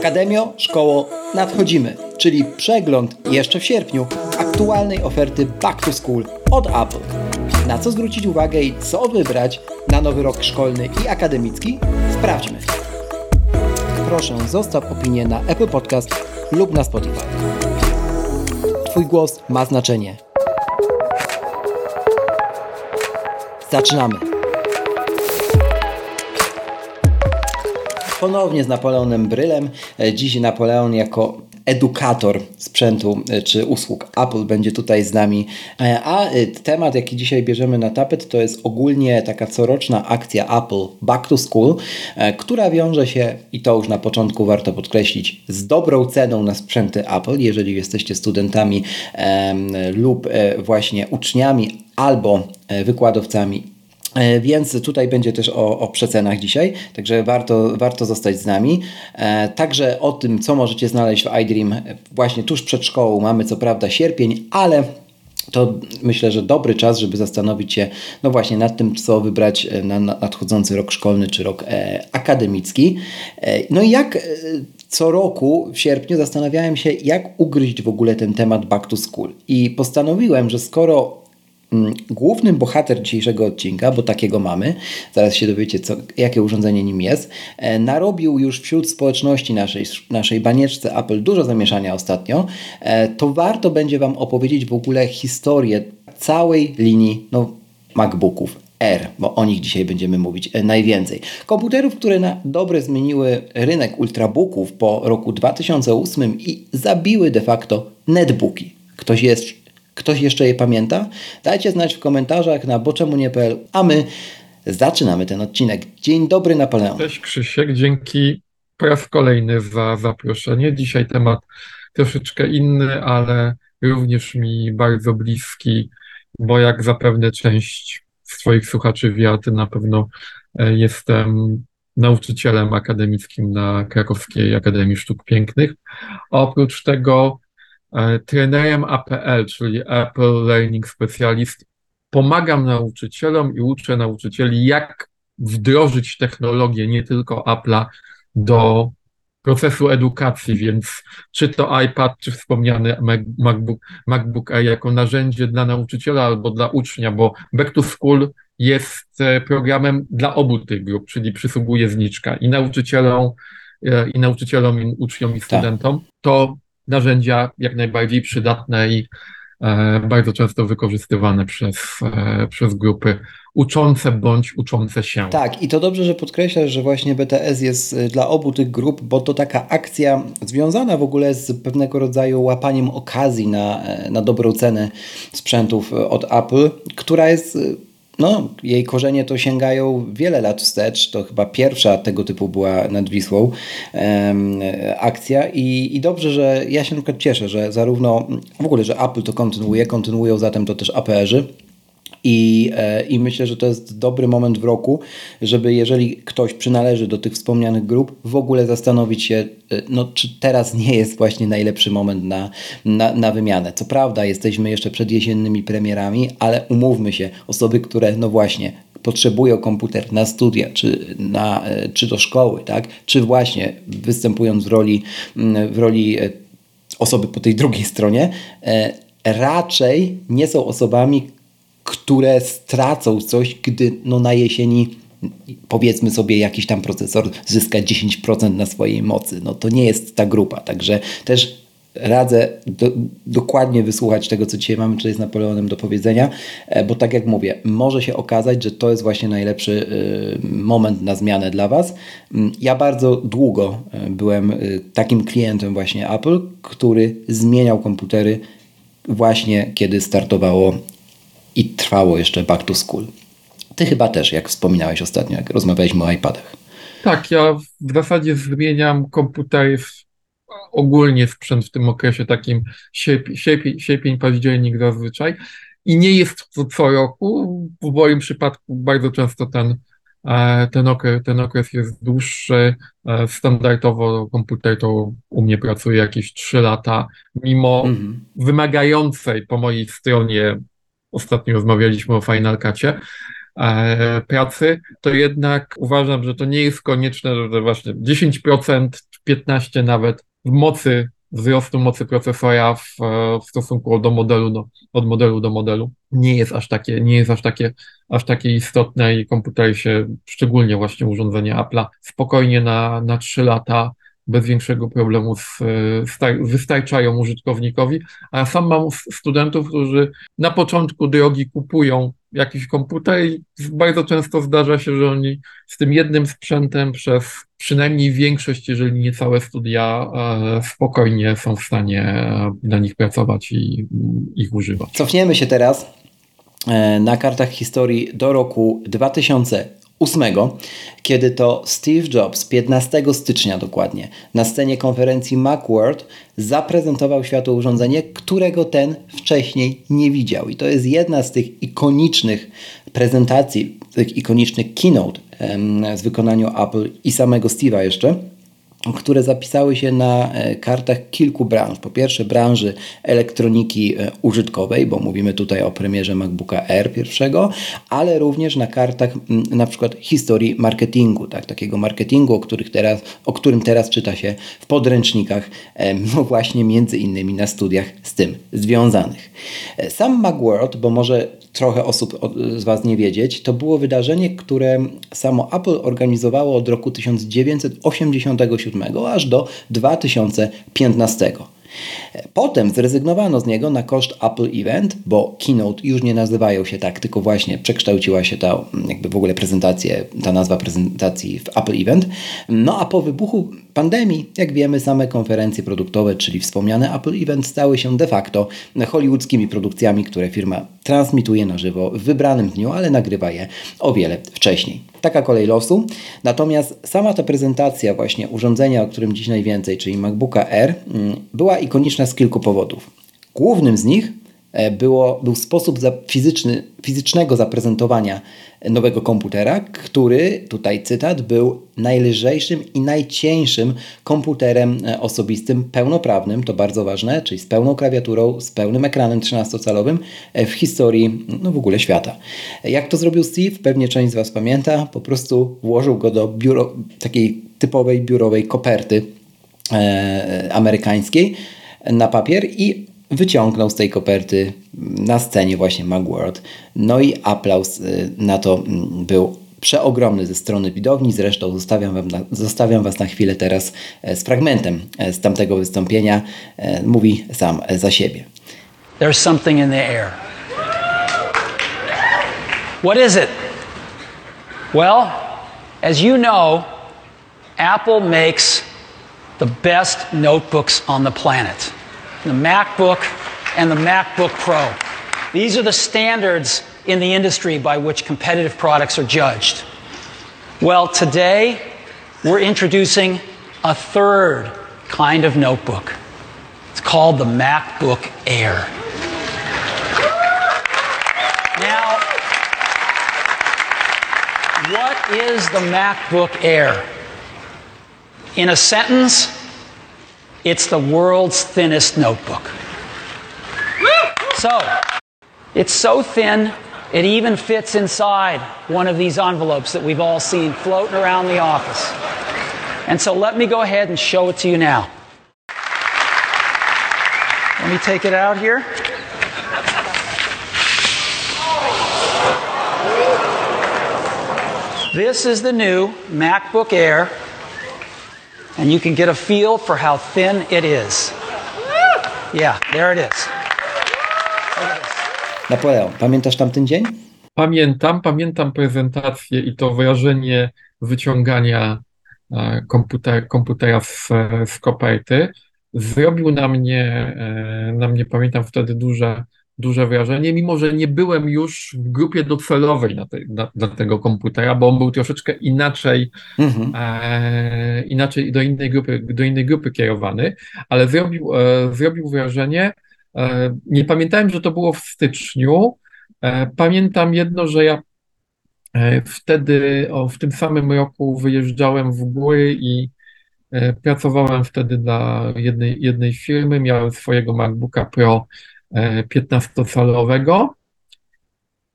Akademio, szkoło, nadchodzimy, czyli przegląd jeszcze w sierpniu aktualnej oferty Back to School od Apple. Na co zwrócić uwagę i co wybrać na nowy rok szkolny i akademicki? Sprawdźmy. Proszę, zostaw opinię na Apple Podcast lub na Spotify. Twój głos ma znaczenie. Zaczynamy. Ponownie z Napoleonem Brylem. Dziś Napoleon jako edukator sprzętu e, czy usług Apple będzie tutaj z nami. E, a e, temat, jaki dzisiaj bierzemy na tapet, to jest ogólnie taka coroczna akcja Apple Back to School, która wiąże się, i to już na początku warto podkreślić, z dobrą ceną na sprzęty Apple, jeżeli jesteście studentami lub właśnie uczniami albo wykładowcami E, więc tutaj będzie też o, o przecenach dzisiaj, także warto, warto zostać z nami. E, także o tym, co możecie znaleźć w iDream właśnie tuż przed szkołą. Mamy co prawda sierpień, ale to myślę, że dobry czas, żeby zastanowić się, no właśnie, nad tym, co wybrać na nadchodzący rok szkolny czy rok e, akademicki. E, no i jak e, co roku w sierpniu zastanawiałem się, jak ugryźć w ogóle ten temat back to school. I postanowiłem, że skoro Mm, głównym bohater dzisiejszego odcinka, bo takiego mamy, zaraz się dowiecie, co, jakie urządzenie nim jest, e, narobił już wśród społeczności naszej, naszej banieczce Apple dużo zamieszania ostatnio, e, to warto będzie Wam opowiedzieć w ogóle historię całej linii no, MacBooków. R, bo o nich dzisiaj będziemy mówić e, najwięcej. Komputerów, które na dobre zmieniły rynek ultrabooków po roku 2008 i zabiły de facto netbooki. Ktoś jest Ktoś jeszcze je pamięta? Dajcie znać w komentarzach na boczemunie.pl, a my zaczynamy ten odcinek. Dzień dobry Napoleon. Cześć Krzysiek, dzięki po raz kolejny za zaproszenie. Dzisiaj temat troszeczkę inny, ale również mi bardzo bliski, bo jak zapewne część swoich słuchaczy wie, na pewno e, jestem nauczycielem akademickim na Krakowskiej Akademii Sztuk Pięknych. Oprócz tego trenerem APL, czyli Apple Learning Specialist. Pomagam nauczycielom i uczę nauczycieli, jak wdrożyć technologię, nie tylko Apple'a, do procesu edukacji, więc czy to iPad, czy wspomniany MacBook, MacBook Air jako narzędzie dla nauczyciela albo dla ucznia, bo Back to School jest e, programem dla obu tych grup, czyli przysługuje zniczka i nauczycielom, e, i nauczycielom, i uczniom, i tak. studentom. To narzędzia jak najbardziej przydatne i e, bardzo często wykorzystywane przez, e, przez grupy uczące bądź uczące się. Tak, i to dobrze, że podkreślasz, że właśnie BTS jest e, dla obu tych grup, bo to taka akcja związana w ogóle z pewnego rodzaju łapaniem okazji na, na dobrą cenę sprzętów od Apple, która jest no, jej korzenie to sięgają wiele lat wstecz. To chyba pierwsza tego typu była nad Wisłą um, akcja I, i dobrze, że ja się na przykład cieszę, że zarówno w ogóle, że Apple to kontynuuje, kontynuują zatem to też APR-y. I, e, I myślę, że to jest dobry moment w roku, żeby jeżeli ktoś przynależy do tych wspomnianych grup, w ogóle zastanowić się, e, no, czy teraz nie jest właśnie najlepszy moment na, na, na wymianę. Co prawda, jesteśmy jeszcze przed jesiennymi premierami, ale umówmy się, osoby, które, no właśnie, potrzebują komputer na studia, czy, na, e, czy do szkoły, tak? czy właśnie występując w roli, w roli osoby po tej drugiej stronie, raczej nie są osobami, które stracą coś, gdy no, na jesieni powiedzmy sobie jakiś tam procesor zyska 10% na swojej mocy. No to nie jest ta grupa, także też radzę do, dokładnie wysłuchać tego, co dzisiaj mamy tutaj z Napoleonem do powiedzenia, e, bo tak jak mówię, może się okazać, że to jest właśnie najlepszy e, moment na zmianę dla Was. Mm, ja bardzo długo e, byłem takim klientem właśnie Apple, który zmieniał komputery właśnie kiedy startowało i trwało jeszcze back to school. Ty chyba też, jak wspominałeś ostatnio, jak rozmawialiśmy o iPadach. Tak, ja w zasadzie zmieniam komputery ogólnie sprzęt w tym okresie takim sierpień, sierpień, sierpień październik zazwyczaj. I nie jest to co roku. W moim przypadku bardzo często ten, e, ten, okres, ten okres jest dłuższy. E, standardowo komputer to u mnie pracuje jakieś 3 lata, mimo mhm. wymagającej po mojej stronie, ostatnio rozmawialiśmy o Final Cutie, e, pracy, to jednak uważam, że to nie jest konieczne, że właśnie 10%, 15% nawet mocy wzrostu mocy procesora w, w stosunku do modelu do, od modelu do modelu nie jest aż takie, nie jest aż takie, aż takie istotne i komputery się, szczególnie właśnie urządzenia Apple'a, spokojnie na, na 3 lata bez większego problemu wystarczają użytkownikowi, a sam mam studentów, którzy na początku drogi kupują jakiś komputer i bardzo często zdarza się, że oni z tym jednym sprzętem przez przynajmniej większość, jeżeli nie całe studia, e, spokojnie są w stanie e, na nich pracować i ich używać. Cofniemy się teraz e, na kartach historii do roku 2000 ósmego, kiedy to Steve Jobs 15 stycznia dokładnie na scenie konferencji Macworld zaprezentował światu urządzenie, którego ten wcześniej nie widział. I to jest jedna z tych ikonicznych prezentacji, tych ikonicznych keynote z wykonaniu Apple i samego Steve'a jeszcze które zapisały się na e, kartach kilku branż. Po pierwsze branży elektroniki e, użytkowej, bo mówimy tutaj o premierze MacBooka Air pierwszego, ale również na kartach na przykład historii marketingu, tak, takiego marketingu, o, których teraz, o którym teraz czyta się w podręcznikach, no właśnie między innymi na studiach z tym związanych. E, sam Macworld, bo może trochę osób z Was nie wiedzieć, to było wydarzenie, które samo Apple organizowało od roku 1987 aż do 2015. Potem zrezygnowano z niego na koszt Apple Event, bo Keynote już nie nazywają się tak, tylko właśnie przekształciła się ta jakby w ogóle prezentację, ta nazwa prezentacji w Apple Event. No a po wybuchu pandemii, jak wiemy, same konferencje produktowe, czyli wspomniane Apple Event stały się de facto hollywoodzkimi produkcjami, które firma transmituje na żywo w wybranym dniu, ale nagrywa je o wiele wcześniej. Taka kolej losu. Natomiast sama ta prezentacja właśnie urządzenia, o którym dziś najwięcej, czyli MacBooka Air, mm, była ikoniczna z kilku powodów. Głównym z nich było, był sposób fizyczny, fizycznego zaprezentowania nowego komputera, który, tutaj cytat, był najlżejszym i najcieńszym komputerem e, osobistym pełnoprawnym, to bardzo ważne, czyli z pełną klawiaturą, z pełnym ekranem 13-calowym e, w historii no w ogóle świata. Jak to zrobił Steve? Pewnie część z Was pamięta, po prostu włożył go do biuro, takiej typowej biurowej koperty e, amerykańskiej na papier i wyciągnął z tej koperty na scenie właśnie Macworld. No i aplauz y, na to mm, był przeogromny ze strony widowni. Zresztą zostawiam, wam na, zostawiam Was na chwilę teraz e, z fragmentem e, z tamtego wystąpienia. E, mówi sam za siebie. There's something in the air. What is it? Well, as you know, Apple makes the best notebooks on the planet. The MacBook, and the MacBook Pro. These are the standards in the industry by which competitive products are judged. Well, today we're introducing a third kind of notebook. It's called the MacBook Air. Now, what is the MacBook Air? In a sentence, it's the world's thinnest notebook. So, it's so thin, it even fits inside one of these envelopes that we've all seen floating around the office. And so let me go ahead and show it to you now. Let me take it out here. This is the new MacBook Air and you can get a feel for how thin it is. Yeah, there it is. Napoleon, pamiętasz tamten dzień? Pamiętam, pamiętam prezentację i to wrażenie wyciągania e, komputer, komputera z, z koperty. Zrobił na mnie, e, na mnie, pamiętam wtedy duże, duże wrażenie, mimo że nie byłem już w grupie docelowej na, te, na, na tego komputera, bo on był troszeczkę inaczej, mhm. e, inaczej do innej, grupy, do innej grupy kierowany, ale zrobił, e, zrobił wrażenie. E, nie pamiętałem, że to było w styczniu. E, pamiętam jedno, że ja e, wtedy, o, w tym samym roku wyjeżdżałem w góry i e, Pracowałem wtedy dla jednej, jednej firmy, miałem swojego MacBooka Pro 15-calowego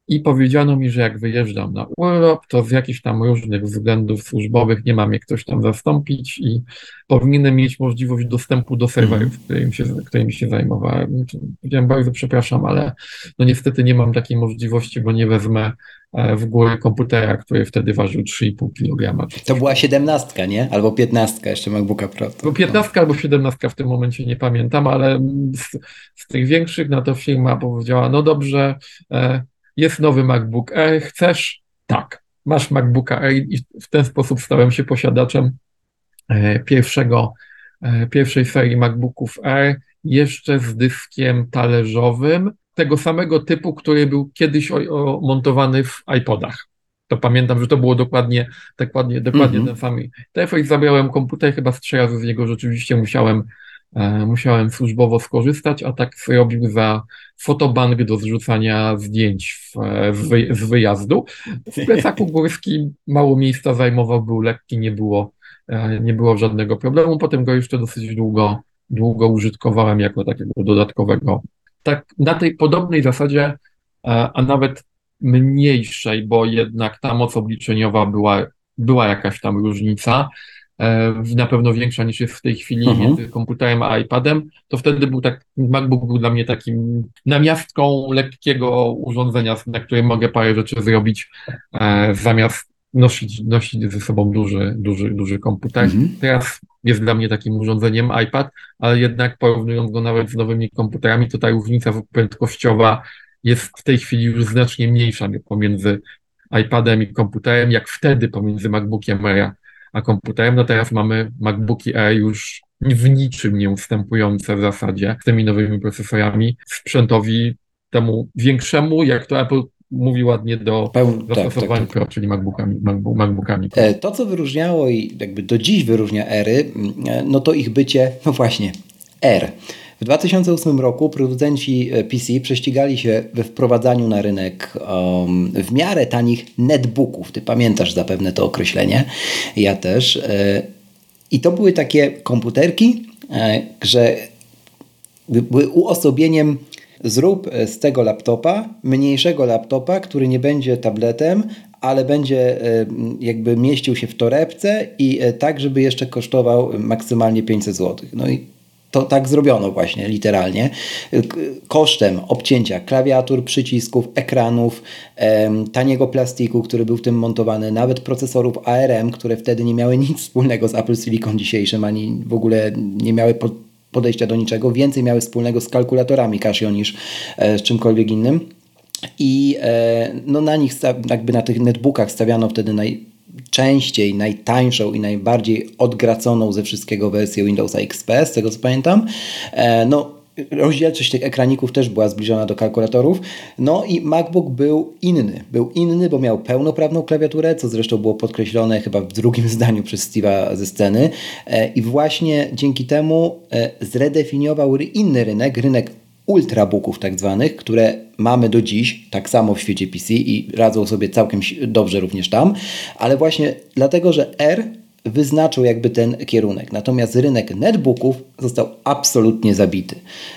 i powiedziano mi, że jak wyjeżdżam na urlop, to z jakichś tam różnych względów służbowych nie mam jak ktoś tam zastąpić i powinienem mieć możliwość dostępu do serwerów, mm. którymi się, którymi się zajmowałem. Powiedziałem bardzo przepraszam, ale no niestety nie mam takiej możliwości, bo nie wezmę e, w górę komputera, który wtedy ważył 3,5 kg. To była 17, nie? Albo 15 jeszcze MacBooka Pro. To, 15 no. albo 17 w tym momencie nie pamiętam, ale z, z tych większych na to firma powiedziała, no dobrze, e, jest nowy MacBook Air, chcesz? Tak, masz MacBooka Air i w ten sposób stałem się posiadaczem e, pierwszego, e, pierwszej serii MacBooków Air, jeszcze z dyskiem talerzowym, tego samego typu, który był kiedyś o, o, montowany w iPodach. To pamiętam, że to było dokładnie, dokładnie, dokładnie mm -hmm. ten sam telefon zabrałem komputer, chyba z trzy razy z niego rzeczywiście musiałem musiałem służbowo skorzystać, a tak robił za fotobank do zrzucania zdjęć w, w, z wyjazdu. W plecaku górskim mało miejsca zajmował, był lekki, nie było, e, nie było żadnego problemu. Potem go jeszcze dosyć długo, długo użytkowałem jako takiego dodatkowego. Tak na tej podobnej zasadzie, e, a nawet mniejszej, bo jednak ta moc obliczeniowa była, była jakaś tam różnica, E, na pewno większa niż jest w tej chwili mhm. między komputerem a iPadem, to wtedy był tak, MacBook był dla mnie takim namiastką lekkiego urządzenia, na którym mogę parę rzeczy zrobić, e, zamiast nosić, nosić ze sobą duży, duży, duży komputer. Mhm. Teraz jest dla mnie takim urządzeniem iPad, ale jednak porównując go nawet z nowymi komputerami, to ta różnica prędkościowa jest w tej chwili już znacznie mniejsza pomiędzy iPadem i komputerem, jak wtedy pomiędzy MacBookiem Air a komputerem. No teraz mamy MacBooki Air już w niczym nie ustępujące w zasadzie z tymi nowymi procesorami sprzętowi temu większemu, jak to Apple mówi ładnie do Peł, zastosowań tak, tak, tak. Pro, czyli MacBookami. MacBookami e, To, co wyróżniało i jakby do dziś wyróżnia Ery, e, no to ich bycie, no właśnie, R. W 2008 roku producenci e, PC prześcigali się we wprowadzaniu na rynek um, w miarę tanich netbooków. Ty pamiętasz zapewne to określenie, ja też. E, I to były takie komputerki, e, że były uosobieniem zrób z tego laptopa mniejszego laptopa, który nie będzie tabletem, ale będzie jakby mieścił się w torebce i tak, żeby jeszcze kosztował maksymalnie 500 zł. No i to tak zrobiono właśnie, literalnie, kosztem obcięcia klawiatur, przycisków, ekranów, taniego plastiku, który był w tym montowany, nawet procesorów ARM, które wtedy nie miały nic wspólnego z Apple Silicon dzisiejszym, ani w ogóle nie miały podejścia do niczego, więcej miały wspólnego z kalkulatorami Casio niż e, z czymkolwiek innym. I e, no, na nich, jakby na tych netbookach stawiano wtedy naj, najczęściej, najtańszą i najbardziej odgraconą ze wszystkiego wersję Windowsa XP, z tego co pamiętam. E, no, rozdzielczość tych ekraników też była zbliżona do kalkulatorów. No i MacBook był inny. Był inny, bo miał pełnoprawną klawiaturę, co zresztą było podkreślone chyba w drugim zdaniu przez Steve'a ze sceny. E, I właśnie dzięki temu e, zredefiniował inny rynek, rynek ultrabooków tak zwanych, które mamy do dziś, tak samo w świecie PC i radzą sobie całkiem dobrze również tam, ale właśnie dlatego, że R wyznaczył jakby ten kierunek. Natomiast rynek netbooków został absolutnie zabity.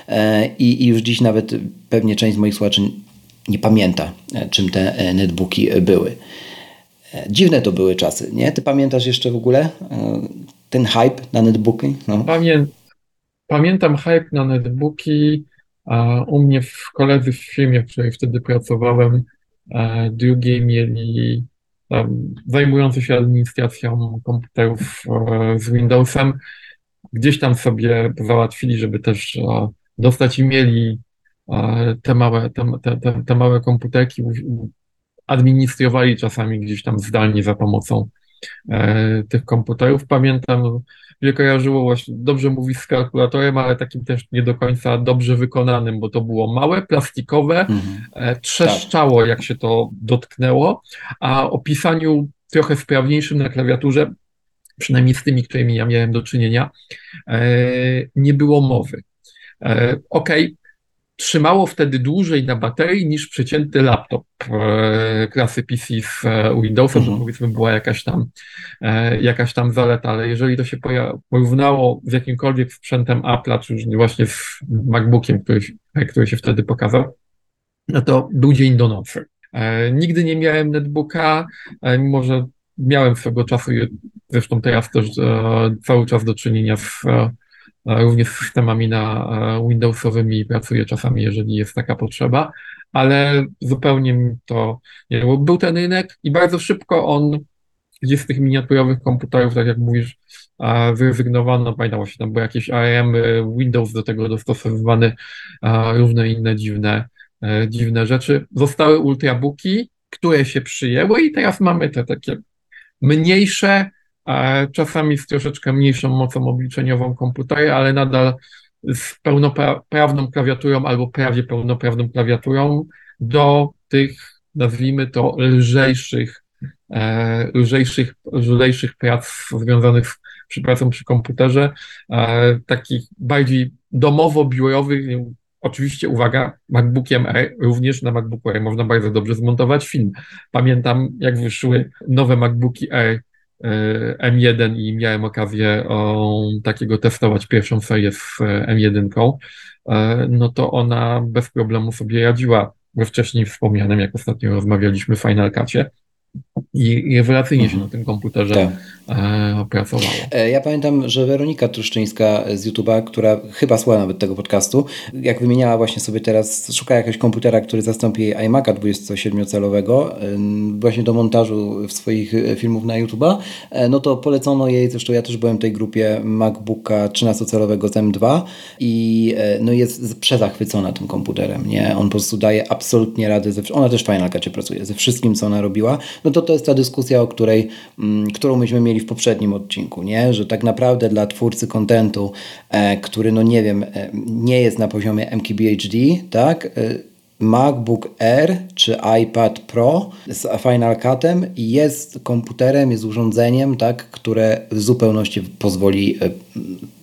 E, I, już dziś nawet pewnie część z moich słuchaczy nie pamięta, e, czym te e, netbooki były. Dziwne to były czasy, nie? Ty pamiętasz jeszcze w ogóle ten hype na netbooki? No. Pamię pamiętam hype na netbooki. A u mnie w koledzy w firmie, w której wtedy pracowałem, e, drugiej mieli zajmujący się administracją komputerów e, z Windowsem, gdzieś tam sobie załatwili, żeby też e, dostać i mieli te małe, te, te, te małe komputerki, administrowali czasami gdzieś tam zdalnie za pomocą tych komputerów. Pamiętam, mnie kojarzyło właśnie, dobrze mówić z kalkulatorem, ale takim też nie do końca dobrze wykonanym, bo to było małe, plastikowe, mhm. trzeszczało jak się to dotknęło, a o pisaniu trochę sprawniejszym na klawiaturze, przynajmniej z tymi, którymi ja miałem do czynienia, nie było mowy. OK, trzymało wtedy dłużej na baterii niż przecięty laptop e, klasy PC z e, Windowsem, mhm. to powiedzmy była jakaś tam, e, jakaś tam zaleta, ale jeżeli to się porównało z jakimkolwiek sprzętem Apple'a, czy już właśnie z MacBookiem, który, który się wtedy pokazał, no to był dzień do nocy. Nigdy nie miałem netbooka, mimo że miałem swego czasu, zresztą teraz też cały czas do czynienia z również z systemami na e, Windowsowymi pracuję czasami, jeżeli jest taka potrzeba, ale zupełnie to nie było. Był ten rynek i bardzo szybko on gdzieś z tych miniaturowych komputerów, tak jak mówisz, wyrezygnowano, pamiętam właśnie tam były jakieś ARM, Windows do tego dostosowywany, różne inne dziwne, e, dziwne rzeczy. Zostały ultrabooki, które się przyjęły i teraz mamy te takie mniejsze, czasami z troszeczkę mniejszą mocą obliczeniową komputery, ale nadal z pełnoprawną klawiaturą albo prawie pełnoprawną klawiaturą do tych, nazwijmy to, lżejszych, e, lżejszych, lżejszych prac związanych z przy pracą przy komputerze, e, takich bardziej domowo-biurowych, Oczywiście, uwaga, MacBookiem Air, również na MacBooku Air można bardzo dobrze zmontować film. Pamiętam, jak wyszły nowe MacBooki E, M1 i miałem okazję o, takiego testować pierwszą serię z e, M1, e, no to ona bez problemu sobie radziła we wcześniej wspomnianym, jak ostatnio rozmawialiśmy, Final Cutie i rewelacyjnie mhm. się na tym komputerze tak. e, pracowało. E, ja pamiętam, że Weronika Truszczyńska z YouTube'a, która chyba słucha nawet tego podcastu, jak wymieniała właśnie sobie teraz, szuka jakiegoś komputera, który zastąpi jej iMac'a 27-calowego właśnie do montażu swoich e, filmów na YouTube'a, e, no to polecono jej, zresztą ja też byłem w tej grupie MacBooka 13-calowego z M2 i no jest przezachwycona tym komputerem, nie? On po prostu daje absolutnie radę, ze, ona też w Final Cutie pracuje, ze wszystkim, co ona robiła, no to to jest ta dyskusja, o której, m, którą myśmy mieli w poprzednim odcinku, nie? że tak naprawdę dla twórcy kontentu, e, który no nie wiem, e, nie jest na poziomie MKBHD, tak? E, MacBook Air czy iPad Pro z Final Cutem jest komputerem, jest urządzeniem, tak, które w zupełności pozwoli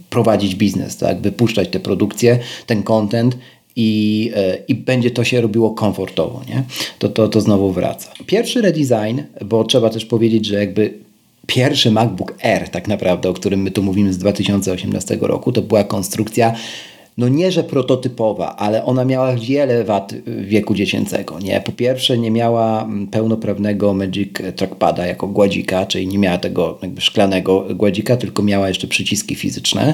prowadzić biznes, tak, wypuszczać te produkcje, ten content i, e, i będzie to się robiło komfortowo, nie? To, to, to znowu wraca. Pierwszy redesign, bo trzeba też powiedzieć, że jakby pierwszy MacBook Air tak naprawdę, o którym my tu mówimy z 2018 roku, to była konstrukcja no nie, że prototypowa, ale ona miała wiele wad wieku dziecięcego. Nie? Po pierwsze nie miała mm, pełnoprawnego Magic Trackpada jako gładzika, czyli nie miała tego jakby szklanego gładzika, tylko miała jeszcze przyciski fizyczne.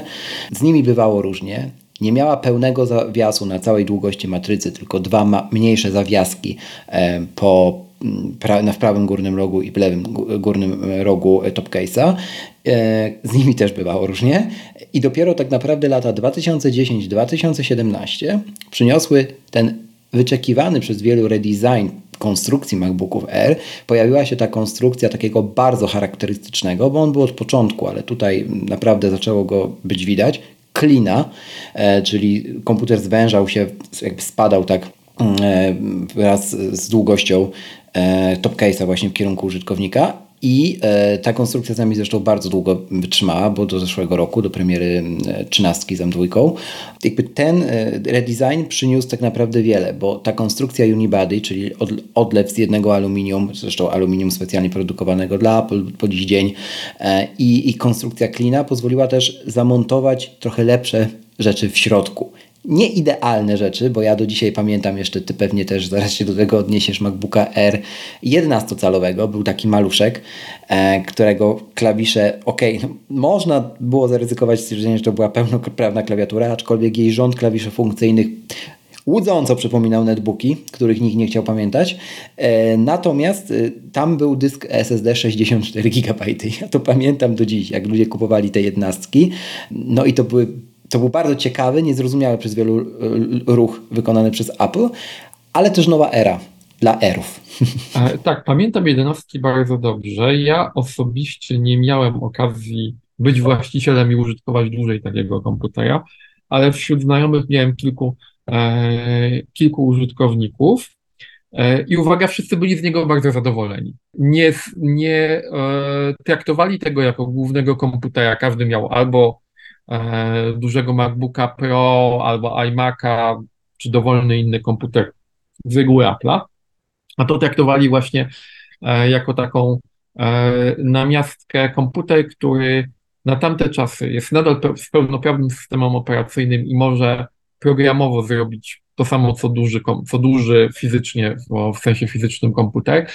Z nimi bywało różnie nie miała pełnego zawiasu na całej długości matrycy, tylko dwa mniejsze zawiaski e, po, mm, w prawym górnym rogu i w lewym górnym rogu top case'a. E, z nimi też bywało różnie. I dopiero tak naprawdę lata 2010-2017 przyniosły ten wyczekiwany przez wielu redesign konstrukcji MacBooków Air pojawiła się ta konstrukcja takiego bardzo charakterystycznego, bo on był od początku, ale tutaj naprawdę zaczęło go być widać, klina, e, czyli komputer zwężał się, jakby spadał tak mm, e, wraz z długością e, top case'a właśnie w kierunku użytkownika i ta konstrukcja z nami zresztą bardzo długo wytrzymała, bo do zeszłego roku, do premiery trzynastki z M2. Jakby ten redesign przyniósł tak naprawdę wiele, bo ta konstrukcja unibody, czyli odlew z jednego aluminium, zresztą aluminium specjalnie produkowanego dla Apple po dziś dzień i, i konstrukcja klina pozwoliła też zamontować trochę lepsze rzeczy w środku nie idealne rzeczy, bo ja do dzisiaj pamiętam jeszcze, ty pewnie też zaraz się do tego odniesiesz, MacBooka R 11-calowego, był taki maluszek, e, którego klawisze, ok, no, można było zaryzykować stwierdzenie, że to była pełnoprawna klawiatura, aczkolwiek jej rząd klawiszy funkcyjnych łudząco przypominał netbooki, których nikt nie chciał pamiętać. E, natomiast e, tam był dysk SSD 64 GB. Ja to pamiętam do dziś, jak ludzie kupowali te jednostki. No i to były to był bardzo ciekawy, niezrozumiały przez wielu ruch wykonany przez Apple, ale też nowa era. dla erów. E, tak, pamiętam jedenastki bardzo dobrze. Ja osobiście nie miałem okazji być właścicielem i użytkować dłużej takiego komputera, ale wśród znajomych miałem kilku, e, kilku użytkowników. E, I uwaga, wszyscy byli z niego bardzo zadowoleni. Nie, nie e, traktowali tego jako głównego komputera. Każdy miał albo e, dużego MacBooka Pro, albo iMac'a, czy dowolny inny komputer z reguły Apple'a. A to traktowali właśnie e, jako taką e, namiastkę komputer, który na tamte czasy jest nadal pełnoprawnym systemem operacyjnym i może programowo zrobić to samo, co duży, co duży fizycznie, w sensie fizycznym komputer.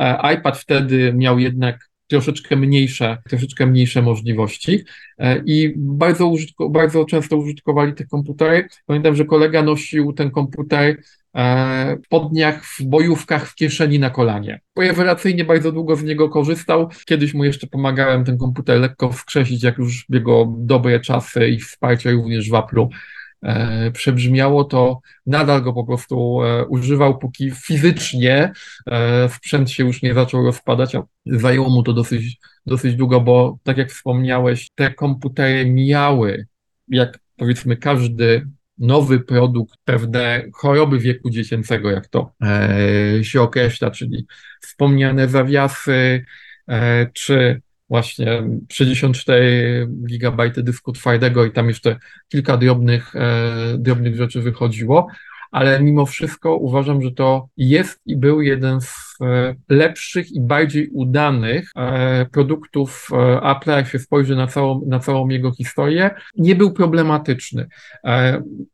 E, iPad wtedy miał jednak troszeczkę mniejsze, troszeczkę mniejsze możliwości i bardzo, użytko, bardzo często użytkowali te komputery. Pamiętam, że kolega nosił ten komputer E, po dniach w bojówkach w kieszeni na kolanie. Rewelacyjnie bardzo długo z niego korzystał. Kiedyś mu jeszcze pomagałem ten komputer lekko wskrzesić, jak już jego dobre czasy i wsparcie również w Apple'u e, przebrzmiało, to nadal go po prostu e, używał, póki fizycznie sprzęt się już nie zaczął rozpadać, a zajęło mu to dosyć, dosyć długo, bo tak jak wspomniałeś, te komputery miały, jak powiedzmy każdy nowy produkt, pewne choroby wieku dziecięcego, jak to e, się określa, czyli wspomniane zawiasy, e, czy właśnie 64 GB dysku twardego i tam jeszcze kilka drobnych, e, drobnych rzeczy wychodziło ale mimo wszystko uważam, że to jest i był jeden z e, lepszych i bardziej udanych e, produktów e, Apple, jak się spojrzy na całą, na całą jego historię. Nie był problematyczny.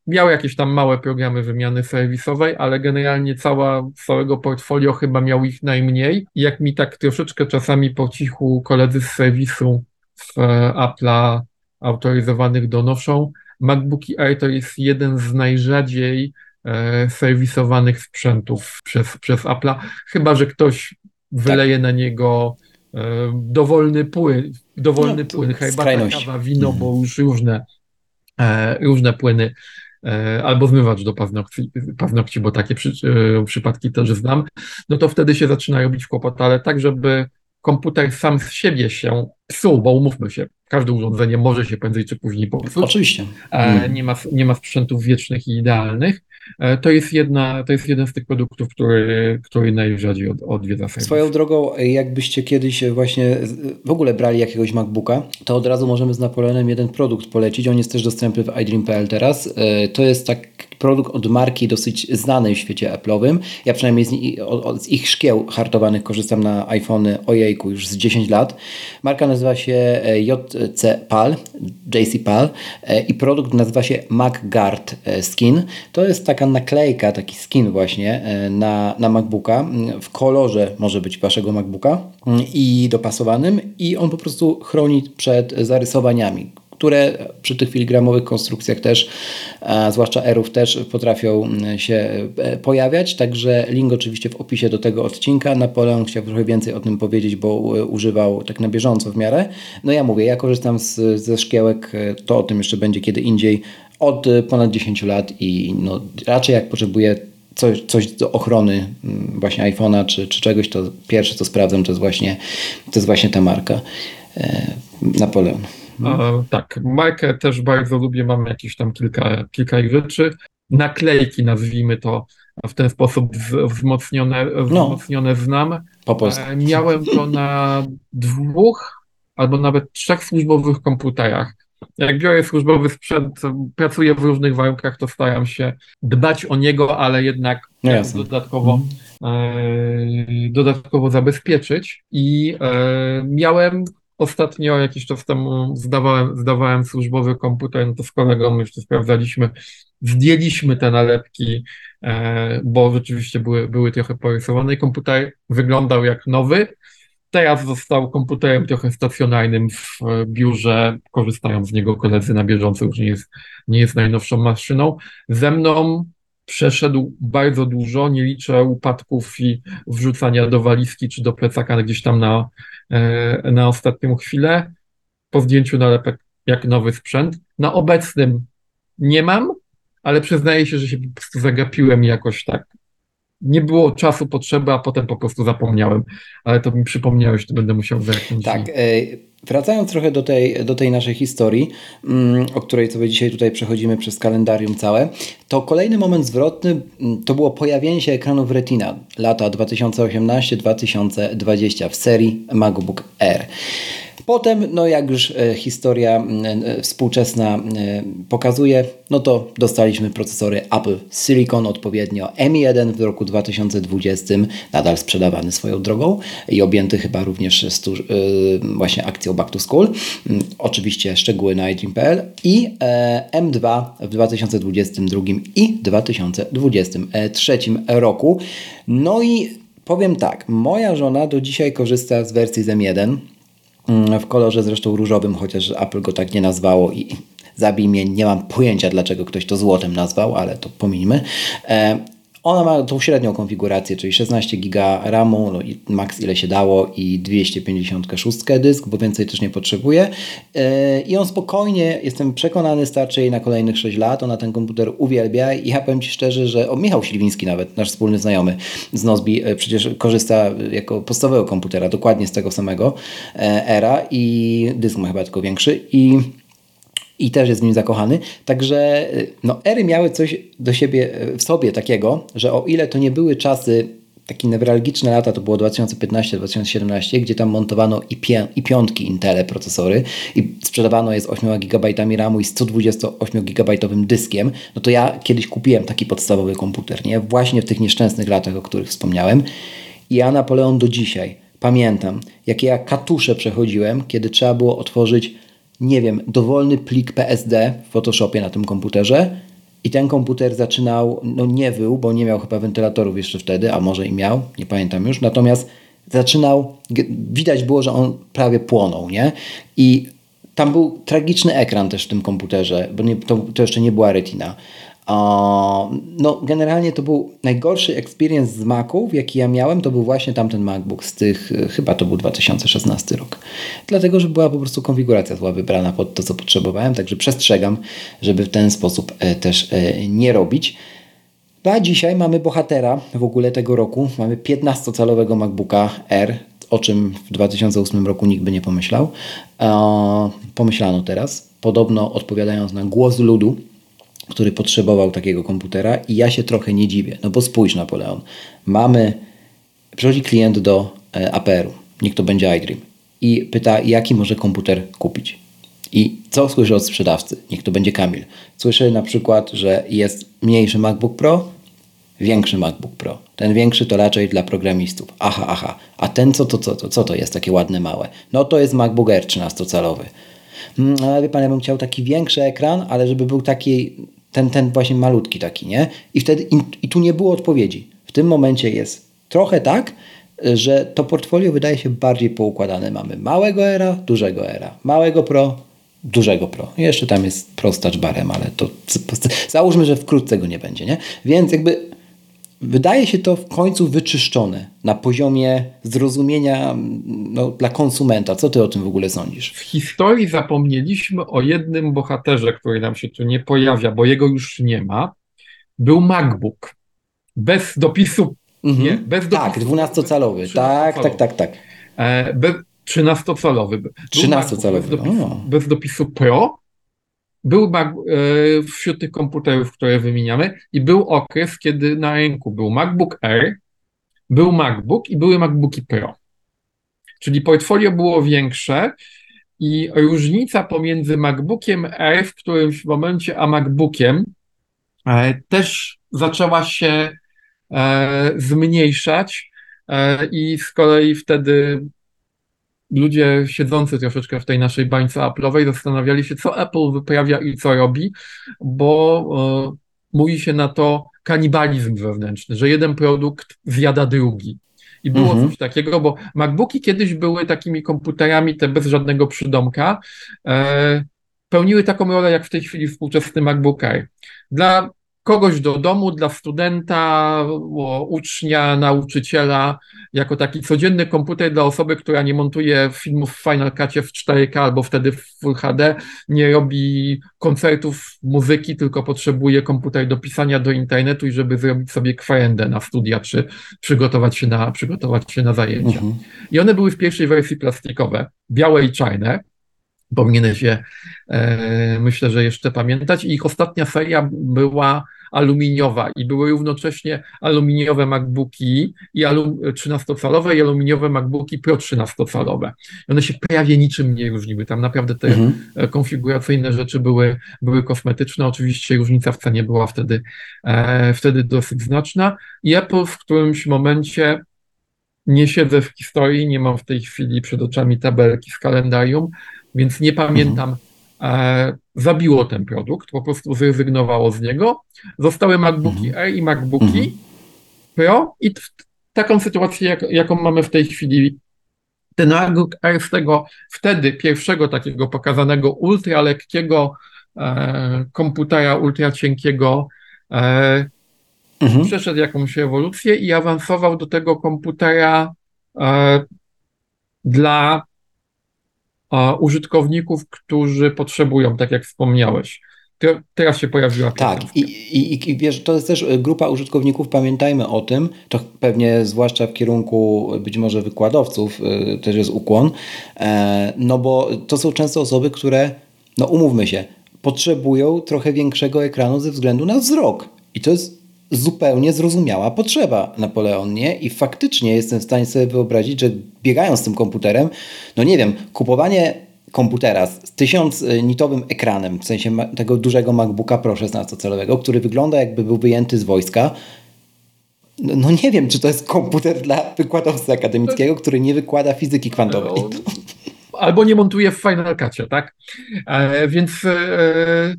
Miał jakieś tam małe programy wymiany serwisowej, ale generalnie cała, całego portfolio chyba miał ich najmniej. Jak mi tak troszeczkę czasami po cichu koledzy z serwisu w Apple'a autoryzowanych donoszą, MacBooki Air to jest jeden z najrzadziej serwisowanych sprzętów przez, przez Apple'a, chyba że ktoś wyleje tak. na niego e, dowolny płyn, dowolny no, płyn, herbata, kawa, wino, mm. bo już różne, e, różne płyny albo zmywacz do paznokci, paznokci bo takie przy, przypadki też znam, no to wtedy się zaczyna robić kłopot, ale tak, żeby komputer sam z siebie się psuł, bo umówmy się, każde urządzenie może się prędzej czy później popsuć. Oczywiście. Mm. Nie, ma, nie ma sprzętów wiecznych i idealnych, E, to jest, jedna, to jest jeden z tych produktów, który, który najrzadziej od, odwiedza serwis. Swoją drogą, jakbyście kiedyś właśnie w ogóle brali jakiegoś MacBooka, to od razu możemy z Napoleonem jeden produkt polecić. On jest też dostępny w iDream.pl teraz. E, to jest tak produkt od marki dosyć znanej w świecie Apple'owym. Ja przynajmniej z, z, ich szkieł hartowanych korzystam na iPhony ojejku już z 10 lat. Marka nazywa się e, JC PAL, JC PAL i produkt nazywa się MacGuard Skin. To jest taka naklejka, taki skin właśnie e, na, na MacBooka mm, w kolorze może być waszego MacBooka mm, i dopasowanym i on po prostu chroni przed zarysowaniami, które przy tych filigramowych konstrukcjach też, zwłaszcza erów też potrafią mm, się e, pojawiać, także link oczywiście w opisie do tego odcinka. Napoleon chciał trochę więcej o tym powiedzieć, bo e, używał tak na bieżąco w miarę. No ja mówię, ja korzystam z, ze szkiełek, to o tym jeszcze będzie kiedy indziej, od ponad 10 lat i no, raczej jak potrzebuję coś, coś do ochrony mm, właśnie iPhone'a czy, czy czegoś, to pierwsze co sprawdzam to jest właśnie, to jest właśnie ta marka e, Napoleon. A, tak, markę też bardzo lubię, mam jakieś tam kilka, kilka ich rzeczy. Naklejki nazwijmy to w ten sposób wzmocnione, wzmocnione no, znam. Po polsku. E, miałem to na dwóch albo nawet trzech służbowych komputerach jak biorę służbowy sprzęt, pracuję w różnych warunkach, to staram się dbać o niego, ale jednak no dodatkowo, e, dodatkowo zabezpieczyć. I e, miałem ostatnio, jakiś czas temu, zdawałem, zdawałem służbowy komputer, no to z kolegą jeszcze sprawdzaliśmy, zdjęliśmy te nalepki, e, bo rzeczywiście były, były trochę porysowane i komputer wyglądał jak nowy, Teraz został komputerem trochę stacjonarnym w biurze, korzystają z niego koledzy na bieżąco, już nie jest, nie jest najnowszą maszyną. Ze mną przeszedł bardzo dużo, nie liczę upadków i wrzucania do walizki czy do plecaka gdzieś tam na, e, na ostatnią chwilę. Po zdjęciu nalepek jak nowy sprzęt. Na obecnym nie mam, ale przyznaję się, że się po prostu zagapiłem jakoś tak nie było czasu, potrzeby, a potem po prostu zapomniałem. Ale to mi przypomniałeś, to będę musiał zerknąć. Tak. Wracając trochę do tej, do tej naszej historii, mm, o której sobie dzisiaj tutaj przechodzimy przez kalendarium całe, to kolejny moment zwrotny mm, to było pojawienie się ekranów Retina lata 2018-2020 w serii MacBook Air. Potem, no jak już e, historia e, współczesna e, pokazuje, no to dostaliśmy procesory Apple Silicon odpowiednio M1 w roku 2020, nadal sprzedawany swoją drogą i objęty chyba również stu, właśnie akcją Back to School. Mm, oczywiście szczegóły na iDream.pl i M2 w 2022 i 2023 roku. No i powiem tak, moja żona do dzisiaj korzysta z wersji z M1 Mm, w kolorze zresztą różowym, chociaż Apple go tak nie nazwało i zabij mnie, nie mam pojęcia dlaczego ktoś to złotem nazwał, ale to pominijmy. E, ona ma tą średnią konfigurację, czyli 16 GB RAMu, no i max ile się dało i 256 dysk, bo więcej też nie potrzebuje. E, I on spokojnie, jestem przekonany, starczy jej na kolejnych 6 lat. Ona ten komputer uwielbia i ja powiem Ci szczerze, że o, Michał Śliwiński nawet, nasz wspólny znajomy z Nozbi, e, przecież korzysta jako podstawowego komputera, dokładnie z tego samego e, era i dysk ma chyba tylko większy i i też jest w nim zakochany. Także no, ery miały coś do siebie w sobie takiego, że o ile to nie były czasy takie newralgiczne lata, to było 2015-2017, gdzie tam montowano i, pię- i piątki Intele procesory i sprzedawano je z 8 GB RAMu i 128 GB dyskiem, no to ja kiedyś kupiłem taki podstawowy komputer, nie? Właśnie w tych nieszczęsnych latach, o których wspomniałem. I ja Napoleon do dzisiaj pamiętam, jakie ja katusze przechodziłem, kiedy trzeba było otworzyć nie wiem, dowolny plik PSD w Photoshopie na tym komputerze i ten komputer zaczynał, no nie wył, bo nie miał chyba wentylatorów jeszcze wtedy, a może i miał, nie pamiętam już, natomiast zaczynał, widać było, że on prawie płonął, nie? I tam był tragiczny ekran też w tym komputerze, bo nie, to, to jeszcze nie była retina. No, generalnie to był najgorszy experience z Maców, jaki ja miałem, to był właśnie tamten MacBook z tych, chyba to był 2016 rok. Dlatego, że była po prostu konfiguracja zła wybrana pod to, co potrzebowałem, także przestrzegam, żeby w ten sposób e, też e, nie robić. No a dzisiaj mamy bohatera w ogóle tego roku. Mamy 15-calowego MacBooka R, o czym w 2008 roku nikt by nie pomyślał. Pomyślano teraz. Podobno odpowiadając na głos ludu, który potrzebował takiego komputera i ja się trochę nie dziwię, no bo spójrz Napoleon, mamy, przychodzi klient do e, APR-u, niech to będzie iDream i pyta jaki może komputer kupić. I co słyszę od sprzedawcy? Niech to będzie Kamil. Słyszę na przykład, że jest mniejszy MacBook Pro, większy MacBook Pro. Ten większy to raczej dla programistów. Aha, aha. A ten co to, co to, co to jest takie ładne, małe? No to jest MacBook Air 13-calowy. Hmm, ale wie pan, ja bym chciał taki większy ekran, ale żeby był taki ten, ten właśnie malutki taki, nie? I wtedy i, i tu nie było odpowiedzi. W tym momencie jest trochę tak, że to portfolio wydaje się bardziej poukładane. Mamy małego era, dużego era, małego pro, dużego pro. Jeszcze tam jest pro z touchbarem, ale to załóżmy, że wkrótce go nie będzie, nie? Więc jakby Wydaje się to w końcu wyczyszczone na poziomie zrozumienia no, dla konsumenta. Co ty o tym w ogóle sądzisz? W historii zapomnieliśmy o jednym bohaterze, który nam się tu nie pojawia, bo jego już nie ma. Był MacBook. Bez dopisu. Mhm. Nie, bez tak, dopisu. Tak, 12-calowy. Tak, tak, tak, tak. E, bez, 13-calowy. 13-calowy. Bez, dopisu, bez dopisu Pro był e, wśród tych komputerów, które wymieniamy, i był okres, kiedy na rynku był MacBook Air, był MacBook i były MacBooki Pro. Czyli portfolio było większe i różnica pomiędzy MacBookiem Air w którymś momencie, a MacBookiem e, też zaczęła się e, zmniejszać. I z kolei wtedy ludzie siedzący troszeczkę w tej naszej bańce Apple'owej zastanawiali się, co Apple wyprawia i co robi, bo e, mówi się na to kanibalizm wewnętrzny, że jeden produkt zjada drugi. I było mhm. coś takiego, bo MacBooki kiedyś były takimi komputerami, te bez żadnego przydomka, e, pełniły taką rolę, jak w tej chwili współczesny MacBook Air. Dla kogoś do domu dla studenta, ucznia, nauczyciela, jako taki codzienny komputer dla osoby, która nie montuje filmów w Final Cutie w 4K albo wtedy w Full HD, nie robi koncertów muzyki, tylko potrzebuje komputer do pisania do internetu i żeby zrobić sobie kwarendę na studia, czy przygotować się na, przygotować się na zajęcia. Mhm. I one były w pierwszej wersji plastikowe, białe i czarne, powinieneś je, e, myślę, że jeszcze pamiętać. I ich ostatnia seria była aluminiowa i były równocześnie aluminiowe MacBooki i alum, 13-calowe i aluminiowe MacBooki Pro 13-calowe. One się prawie niczym nie różniły. Tam naprawdę te mhm. konfiguracyjne rzeczy były, były kosmetyczne. Oczywiście różnica w cenie była wtedy, e, wtedy dosyć znaczna. I Apple w którymś momencie nie siedzę w historii, nie mam w tej chwili przed oczami tabelki z kalendarium, więc nie pamiętam. E, zabiło ten produkt, po prostu zrezygnowało z niego. Zostały MacBooki mhm. Air i MacBooki mhm. Pro i taką sytuację, jak, jaką mamy w tej chwili. Ten MacBook Air z tego wtedy pierwszego takiego pokazanego ultra lekkiego e, komputera, ultra cienkiego, e, mhm. przeszedł jakąś ewolucję i awansował do tego komputera e, dla użytkowników, którzy potrzebują, tak jak wspomniałeś. Teraz się pojawiła Tak, i, i, i wiesz, to jest też grupa użytkowników, pamiętajmy o tym, to pewnie zwłaszcza w kierunku być może wykładowców y, też jest ukłon, e, no bo to są często osoby, które, no umówmy się, potrzebują trochę większego ekranu ze względu na wzrok. I to jest zupełnie zrozumiała potrzeba Napoleon, nie? I faktycznie jestem w stanie sobie wyobrazić, że biegając z tym komputerem, no nie wiem, kupowanie komputera z 1000-nitowym ekranem, w sensie tego dużego MacBooka Pro 16-calowego, który wygląda jakby był wyjęty z wojska, no, no, nie wiem, czy to jest komputer dla wykładowcy akademickiego, który nie wykłada fizyki kwantowej. Albo nie montuje w Final Cutie, tak? E, więc e,